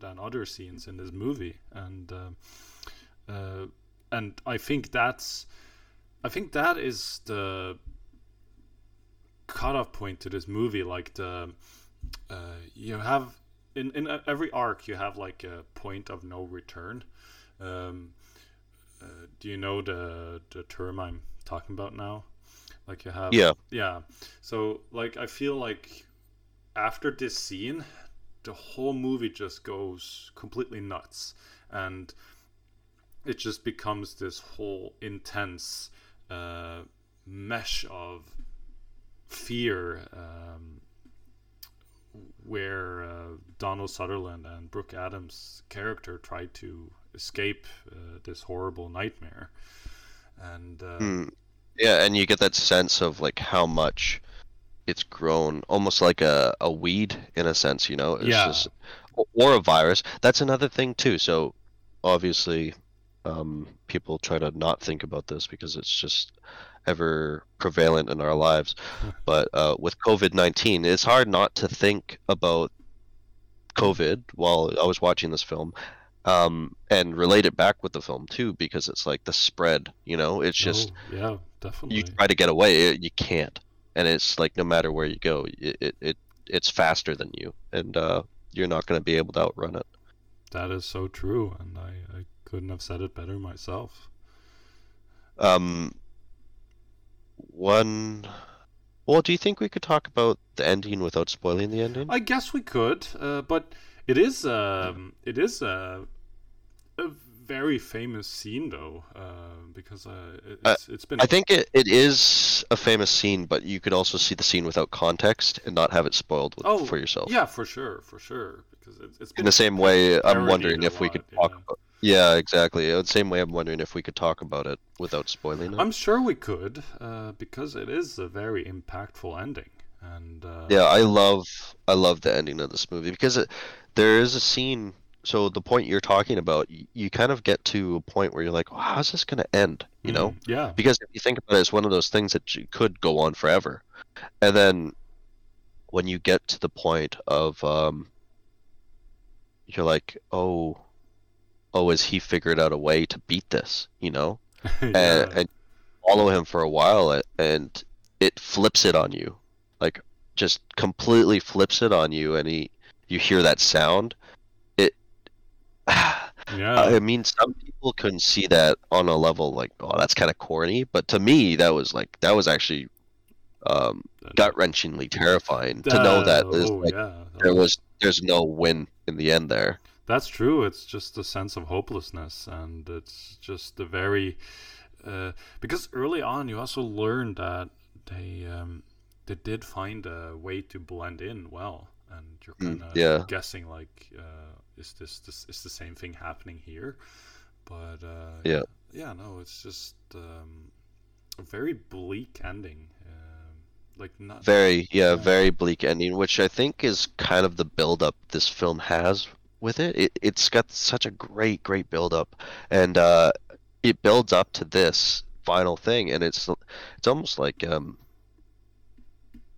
than other scenes in this movie. And uh, uh, and i think that's i think that is the cutoff point to this movie. Like the uh, you have in in every arc you have like a point of no return. Um, uh, do you know the the term i'm talking about now like you have Yeah. yeah so like i feel like after this scene the whole movie just goes completely nuts and it just becomes this whole intense uh, mesh of fear um, where uh, Donald Sutherland and Brooke Adams' character try to escape uh, this horrible nightmare, and uh, Hmm. Yeah, and you get that sense of like how much it's grown, almost like a, a weed in a sense, you know? It's Yeah. just or a virus. That's another thing too. So obviously um, people try to not think about this because it's just ever prevalent in our lives. but uh, with COVID 19, it's hard not to think about COVID while I was watching this film um, and relate it back with the film too because it's like the spread, you know? It's just Oh, yeah, definitely. you try to get away, you can't. And it's like no matter where you go, it, it, it it's faster than you, and uh, you're not going to be able to outrun it. That is so true, and I, I couldn't have said it better myself. Um, one. Well, do you think we could talk about the ending without spoiling the ending? I guess we could, uh, but it is um, it is a, a very famous scene though, uh, because uh, it- Uh, it's, it's been. I think it, it is a famous scene, but you could also see the scene without context and not have it spoiled with, oh, for yourself. Yeah, for sure, for sure, because it's, it's been In the same way, I'm wondering if we lot, could yeah. talk about. Yeah, exactly. The same way I'm wondering if we could talk about it without spoiling it. I'm sure we could, uh, because it is a very impactful ending, and uh, Yeah, I love I love the ending of this movie because it, there is a scene. So the point you're talking about, you, you kind of get to a point where you're like, well, how's this going to end? You know? mhm, yeah, Because if you think about it, it's one of those things that you could go on forever, and then when you get to the point of, um, you're like, oh, oh, has he figured out a way to beat this? You know? yeah. and, and follow him for a while and it flips it on you like just completely flips it on you and he you hear that sound yeah. i mean some people couldn't see that on a level like oh that's kind of corny but to me that was like that was actually um gut-wrenchingly terrifying to know that oh, like, yeah. there was there's no win in the end there That's true. It's just a sense of hopelessness, and it's just a very uh, because early on you also learned that they um, they did find a way to blend in well, and you're Mm, kind of yeah. guessing like, uh, is this this is the same thing happening here? But uh, Yeah. yeah, no, it's just um, a very bleak ending. Um like not very yeah, Yeah. very bleak ending which i think is kind of the build up this film has with it, it it's got such a great great build up and uh it builds up to this final thing and it's it's almost like um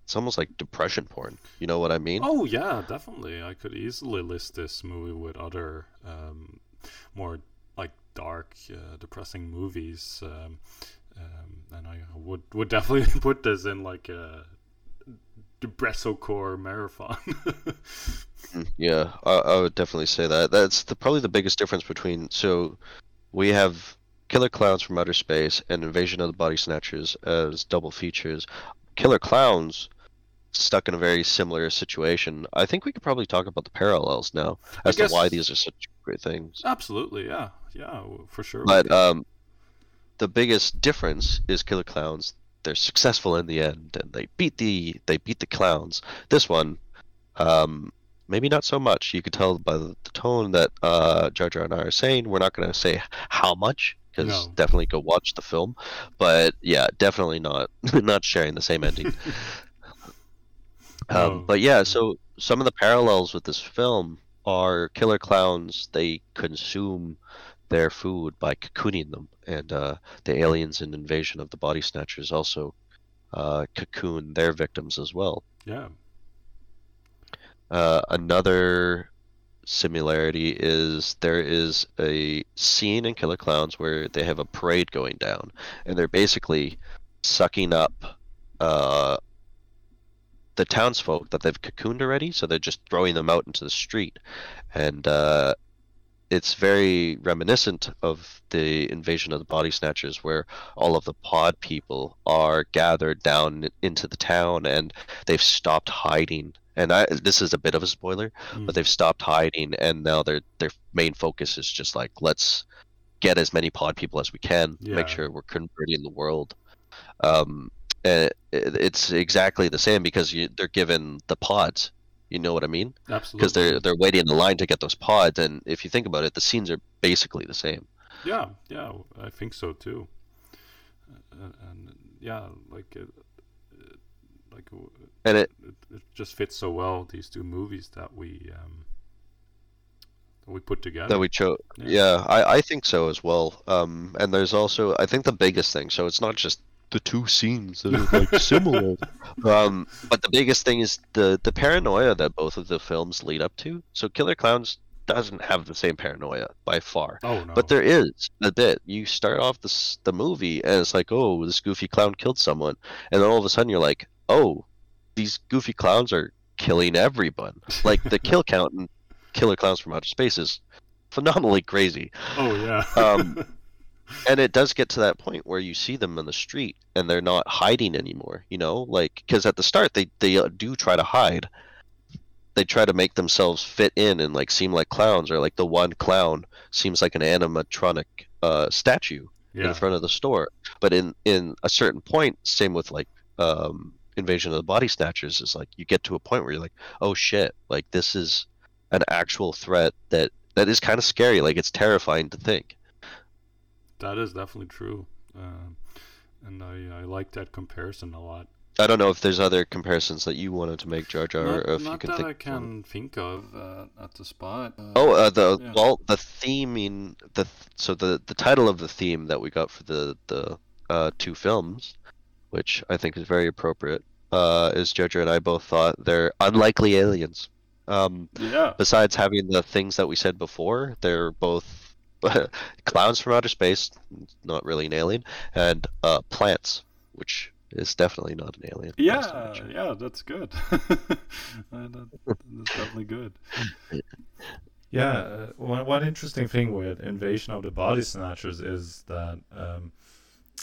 it's almost like depression porn you know what i mean Oh yeah, definitely. I could easily list this movie with other um, more like dark, uh, depressing movies, um, um, and I would would definitely put this in like a depressocore marathon. Mm, yeah I, I would definitely say that that's the probably the biggest difference between so we have killer klowns from outer space and invasion of the body snatchers as double features killer klowns stuck in a very similar situation. I think we could probably talk about the parallels now as guess- to why these are such great things. Absolutely, yeah, yeah, for sure. but um the biggest difference is killer klowns. They're successful in the end and they beat the they beat the clowns. This one um maybe not so much. You could tell by the, the tone that uh jar jar and i are saying. We're not going to say how much because No. definitely go watch the film. But yeah definitely not not sharing the same ending Um, but yeah, so some of the parallels with this film are killer klowns. They consume their food by cocooning them, and uh, the aliens in Invasion of the Body Snatchers also uh, cocoon their victims as well. yeah, Uh, another similarity is there is a scene in Killer Klowns where they have a parade going down, and they're basically sucking up uh, the townsfolk that they've cocooned already, so they're just throwing them out into the street, and uh, it's very reminiscent of the invasion of the body snatchers where all of the pod people are gathered down into the town and they've stopped hiding and I, this is a bit of a spoiler Mm. but they've stopped hiding and now their their main focus is just like let's get as many pod people as we can Yeah. make sure we're converting the world um and it, it's exactly the same because you, they're given the pods you know what i mean absolutely. because they're they're waiting in the line to get those pods and if you think about it the scenes are basically the same Yeah, yeah, I think so too. and, and yeah, like it, it- like uh, And it it, it just fits so well these two movies that we um, that we put together. that we chose. Yeah. Yeah, I, I think so as well. Um, and there's also I think the biggest thing. So it's not just the two scenes that are like similar. Um, but the biggest thing is the the paranoia that both of the films lead up to. So Killer Klowns doesn't have the same paranoia by far. oh no, But there is a bit. You start off the the movie and it's like, oh, this goofy clown killed someone, and then all of a sudden you're like, oh, these goofy clowns are killing everyone. Like the kill count in Killer Klowns from Outer Space is phenomenally crazy, oh yeah, um, and it does get to that point where you see them in the street and they're not hiding anymore. You know, like because at the start they they uh, do try to hide. They try to make themselves fit in and like seem like clowns, or like the one clown seems like an animatronic uh, statue in front of the store. But in in a certain point, same with like um, Invasion of the Body Snatchers, is like you get to a point where you're like, oh shit, like this is an actual threat that that is kind of scary. Like it's terrifying to think. That is definitely true. Um, and I I like that comparison a lot. I don't know if there's other comparisons that you wanted to make, Jar Jar, not or if you can that think. I one. can think of uh, at the spot. Uh, Oh, uh, the yeah. well, the theming the so the the title of the theme that we got for the the uh, two films, which I think is very appropriate, uh, is Jojo and I both thought they're unlikely aliens. Um, yeah, besides having the things that we said before, they're both clowns from outer space, not really an alien, and uh, plants, which is definitely not an alien. last time I yeah, checked. yeah. That's good. That, that's definitely good. Yeah, uh, one, one interesting thing with Invasion of the Body Snatchers is that um,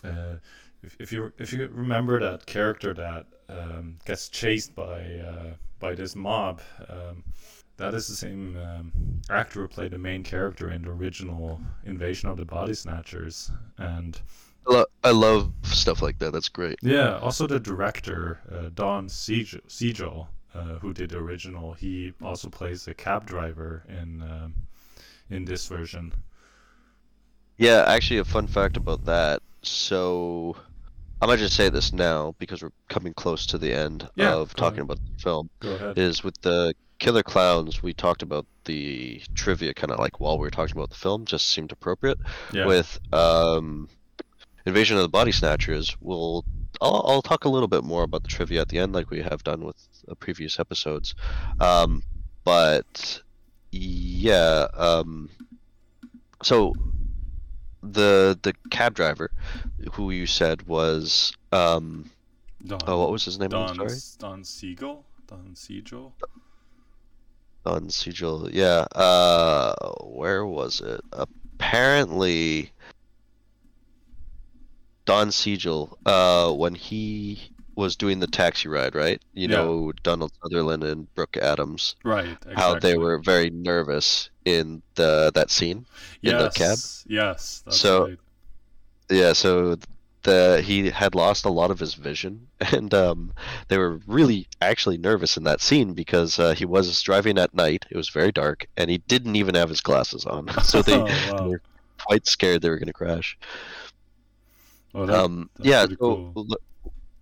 uh, if, if you if you remember that character that um, gets chased by uh, by this mob, um, that is the same um, actor who played the main character in the original Invasion of the Body Snatchers, and I, lo- I love stuff like that. That's great. yeah, also the director uh, Don Siegel, uh, who did the original, he also plays a cab driver in um, in this version. Yeah, actually, a fun fact about that. So, I'm gonna just say this now because we're coming close to the end Yeah, of talking ahead. about the film. Go ahead. Is with the Killer Clowns, we talked about the trivia kind of like while we were talking about the film, just seemed appropriate. Yeah. With um, Invasion of the Body Snatchers, we'll I'll, I'll talk a little bit more about the trivia at the end, like we have done with uh, previous episodes. Um, but yeah, um, so the the cab driver, who you said was um, Don, oh, what was his name? Don, sorry. Don Siegel? Don Siegel? Don Siegel. Yeah. Uh, where was it? Apparently, Don Siegel. Uh, when he was doing the taxi ride, right? You Yeah. know, Donald Sutherland and Brooke Adams. Right, exactly. How they were very nervous in the that scene in the cab. Yes, Yes, So- right. Yeah. So the he had lost a lot of his vision, and um, they were really actually nervous in that scene because uh, he was driving at night. It was very dark, and he didn't even have his glasses on. So they, Oh, wow. they were quite scared they were going to crash. Oh, that, um, yeah. So cool.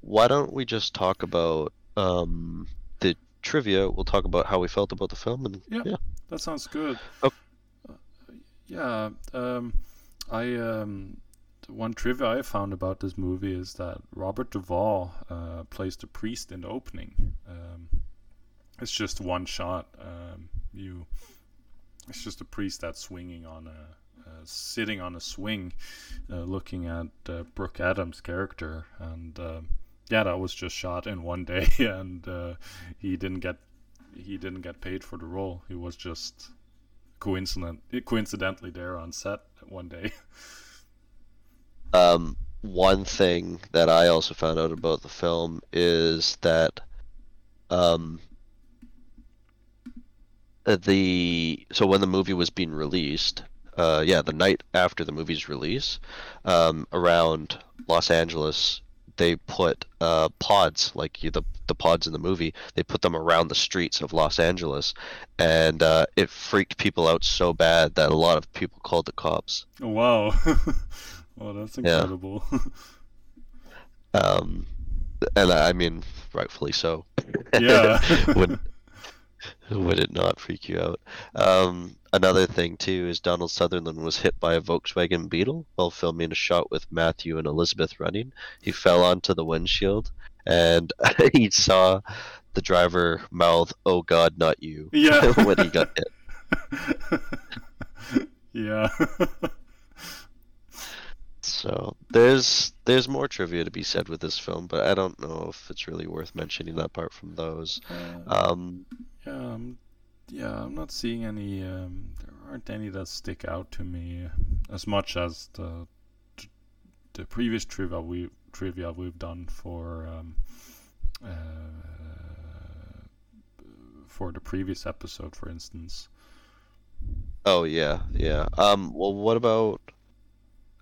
Why don't we just talk about um, the trivia? We'll talk about how we felt about the film, and Yeah. yeah. That sounds good. Oh. Uh, yeah, um, I um, one trivia I found about this movie is that Robert Duvall uh, plays the priest in the opening. Um, it's just one shot. Um, you, it's just a priest that's swinging on a, uh, sitting on a swing, uh, looking at uh, Brooke Adams' character, and um yeah, that was just shot in one day, and uh, he didn't get he didn't get paid for the role. He was just coincident coincidentally there on set one day. Um, one thing that I also found out about the film is that um, uh, the so when the movie was being released, uh, yeah, the night after the movie's release, um, around Los Angeles, they put uh, pods like you- the the pods in the movie. They put them around the streets of Los Angeles, and uh, it freaked people out so bad that a lot of people called the cops. Oh, wow. well that's incredible. Yeah. Um, and I mean, rightfully so. Yeah. would would it not freak you out? Um, another thing too is Donald Sutherland was hit by a Volkswagen Beetle while filming a shot with Matthew and Elizabeth running. He fell onto the windshield, and he saw the driver mouth, "Oh God, not you!" Yeah. when he got hit. yeah. So there's there's more trivia to be said with this film, but I don't know if it's really worth mentioning that part from those. Um, yeah, um, yeah, I'm not seeing any. Um, there aren't any that stick out to me as much as the the previous trivia we trivia we've done for um, uh, for the previous episode, for instance. oh yeah, yeah. Um, well, what about?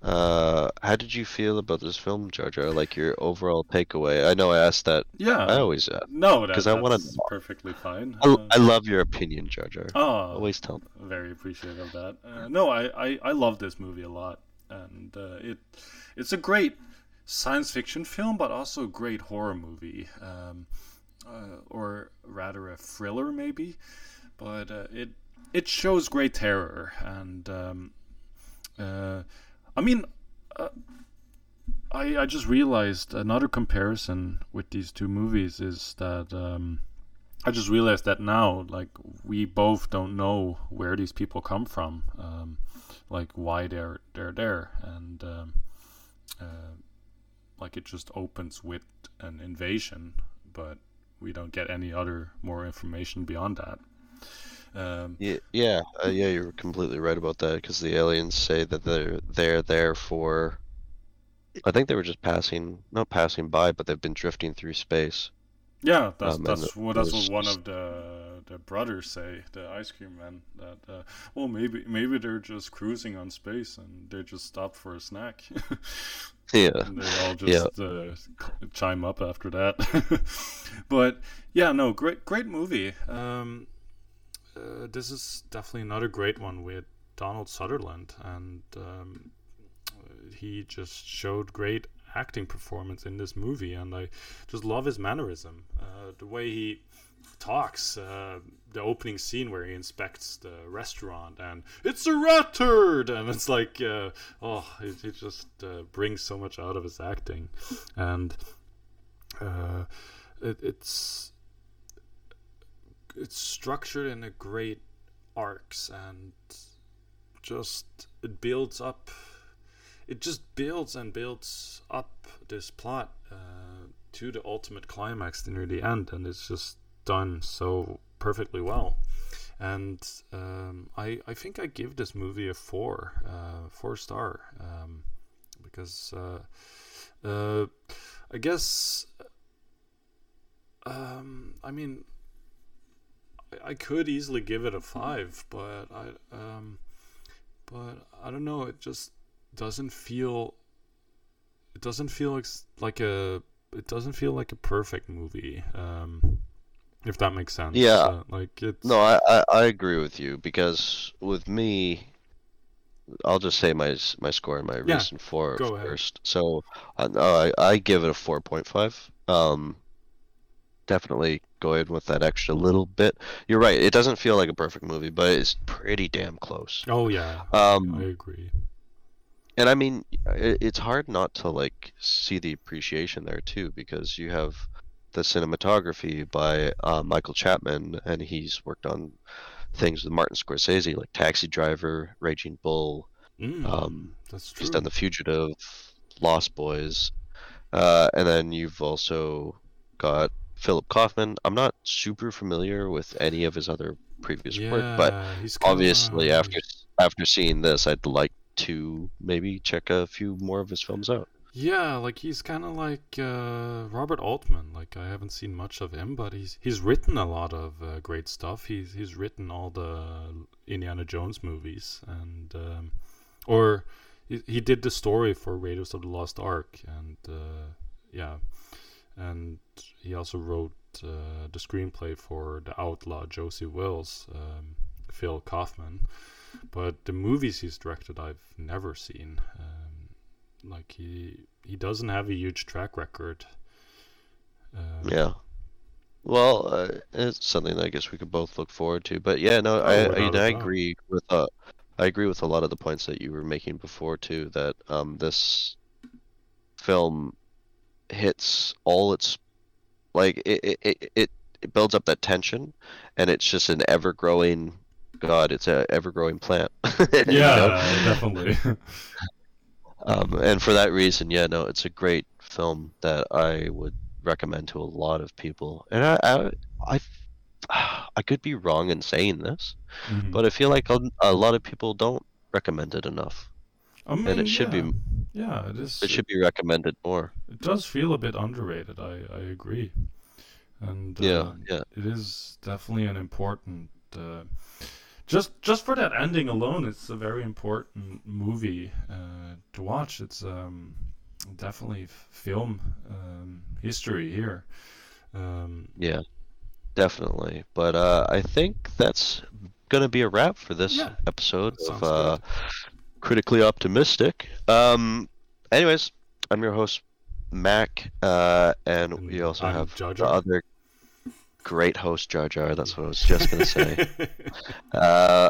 Uh, how did you feel about this film, Jar Jar? Like your overall takeaway? I know I asked that. Yeah. I always ask. No, that, because I want to. perfectly fine. I, Uh, I love your opinion, Jar Jar. Oh, always tell me. Very appreciative of that. Uh, no, I, I, I love this movie a lot, and uh, it it's a great science fiction film, but also a great horror movie, um, uh, or rather a thriller maybe. But uh, it it shows great terror, and um, uh, I mean. Uh, I, I just realized another comparison with these two movies is that um, I just realized that now, like we both don't know where these people come from, um, like why they're they're there, and um, uh, like it just opens with an invasion, but we don't get any other more information beyond that. Um, Yeah, yeah, uh, yeah. You're completely right about that because the aliens say that they're they're there for. I think they were just passing, not passing by, but they've been drifting through space. Yeah, that's Um, that's what that's what one of the the brothers say, the ice cream man. That uh, well, maybe maybe they're just cruising on space and they just stop for a snack. Yeah, and they all yeah. just uh, chime up after that. but yeah, no, great great movie. Um, uh, this is definitely another great one with Donald Sutherland, and um, he just showed great acting performance in this movie, and I just love his mannerism, uh, the way he talks. Uh, the opening scene where he inspects the restaurant, and it's a rat turd, and it's like, uh, oh, it, just uh, brings so much out of his acting, and uh, it, it's it's structured in a great arcs and just it builds up it just builds and builds up this plot uh, to the ultimate climax near the end and it's just done so perfectly well. And um, I, I think I give this movie a four uh, four star um, because uh, uh, I guess um, I mean I- could easily give it a five, but I um, but I don't know. It just doesn't feel. It doesn't feel like, like a. It doesn't feel like a perfect movie. Um, if that makes sense. Yeah. Uh, like it's. No, I, I, I agree with you because with me, I'll just say my my score and my Yeah, reason for it first. So uh, no, I I give it a four point five. Um, definitely going with that extra little bit. You're right. It doesn't feel like a perfect movie, but it's pretty damn close. Oh yeah. Um, I agree. and I mean, it's hard not to like see the appreciation there too, because you have the cinematography by uh, Michael Chapman, and he's worked on things with Martin Scorsese, like Taxi Driver, Raging Bull. Mm, um, that's He's done The Fugitive, Lost Boys, uh, and then you've also got Philip Kaufman. I'm not super familiar with any of his other previous work, but Yeah, obviously after after seeing this, I'd like to maybe check a few more of his films out. Yeah, like he's kind of like uh, Robert Altman. Like I haven't seen much of him, but he's he's written a lot of uh, great stuff. He's he's written all the Indiana Jones movies, and um, or he, he did the story for Raiders of the Lost Ark, and uh, yeah, and he also wrote uh, the screenplay for the Outlaw Josey Wales, um, Phil Kaufman. But the movies he's directed, I've never seen. Um, like he he doesn't have a huge track record. Um, Yeah. Well, uh, it's something that I guess we could both look forward to. But yeah, no, I, I, without I agree with uh, I agree with a lot of the points that you were making before too. That um, this film hits all its like it it, it, it builds up that tension, and it's just an ever growing. God, it's a ever growing plant. you yeah, know? definitely. Um, and for that reason, yeah, no, it's a great film that I would recommend to a lot of people. And I, I, I, I could be wrong in saying this, Mhm. but I feel like a, a lot of people don't recommend it enough, I mean, and it should yeah. be, Yeah, it is. it should be recommended more. It does feel a bit underrated. I I agree. And Yeah, um, yeah. it is definitely an important. Uh, just just for that ending alone, it's a very important movie uh, to watch. It's um, definitely film um, history here. Um, Yeah, definitely. But uh, I think that's gonna be a wrap for this Yeah, episode of uh. Critically optimistic. Um, anyways, I'm your host Mac, uh, and And we also I'm have Jar the other great host Jar Jar. That's what I was just gonna say. Uh,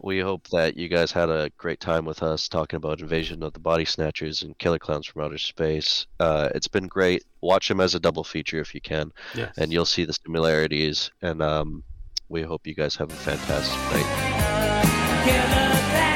we hope that you guys had a great time with us talking about Invasion of the Body Snatchers and Killer Klowns from Outer Space. Uh, it's been great. Watch them as a double feature if you can, yes. and you'll see the similarities. And um, we hope you guys have a fantastic night. Killer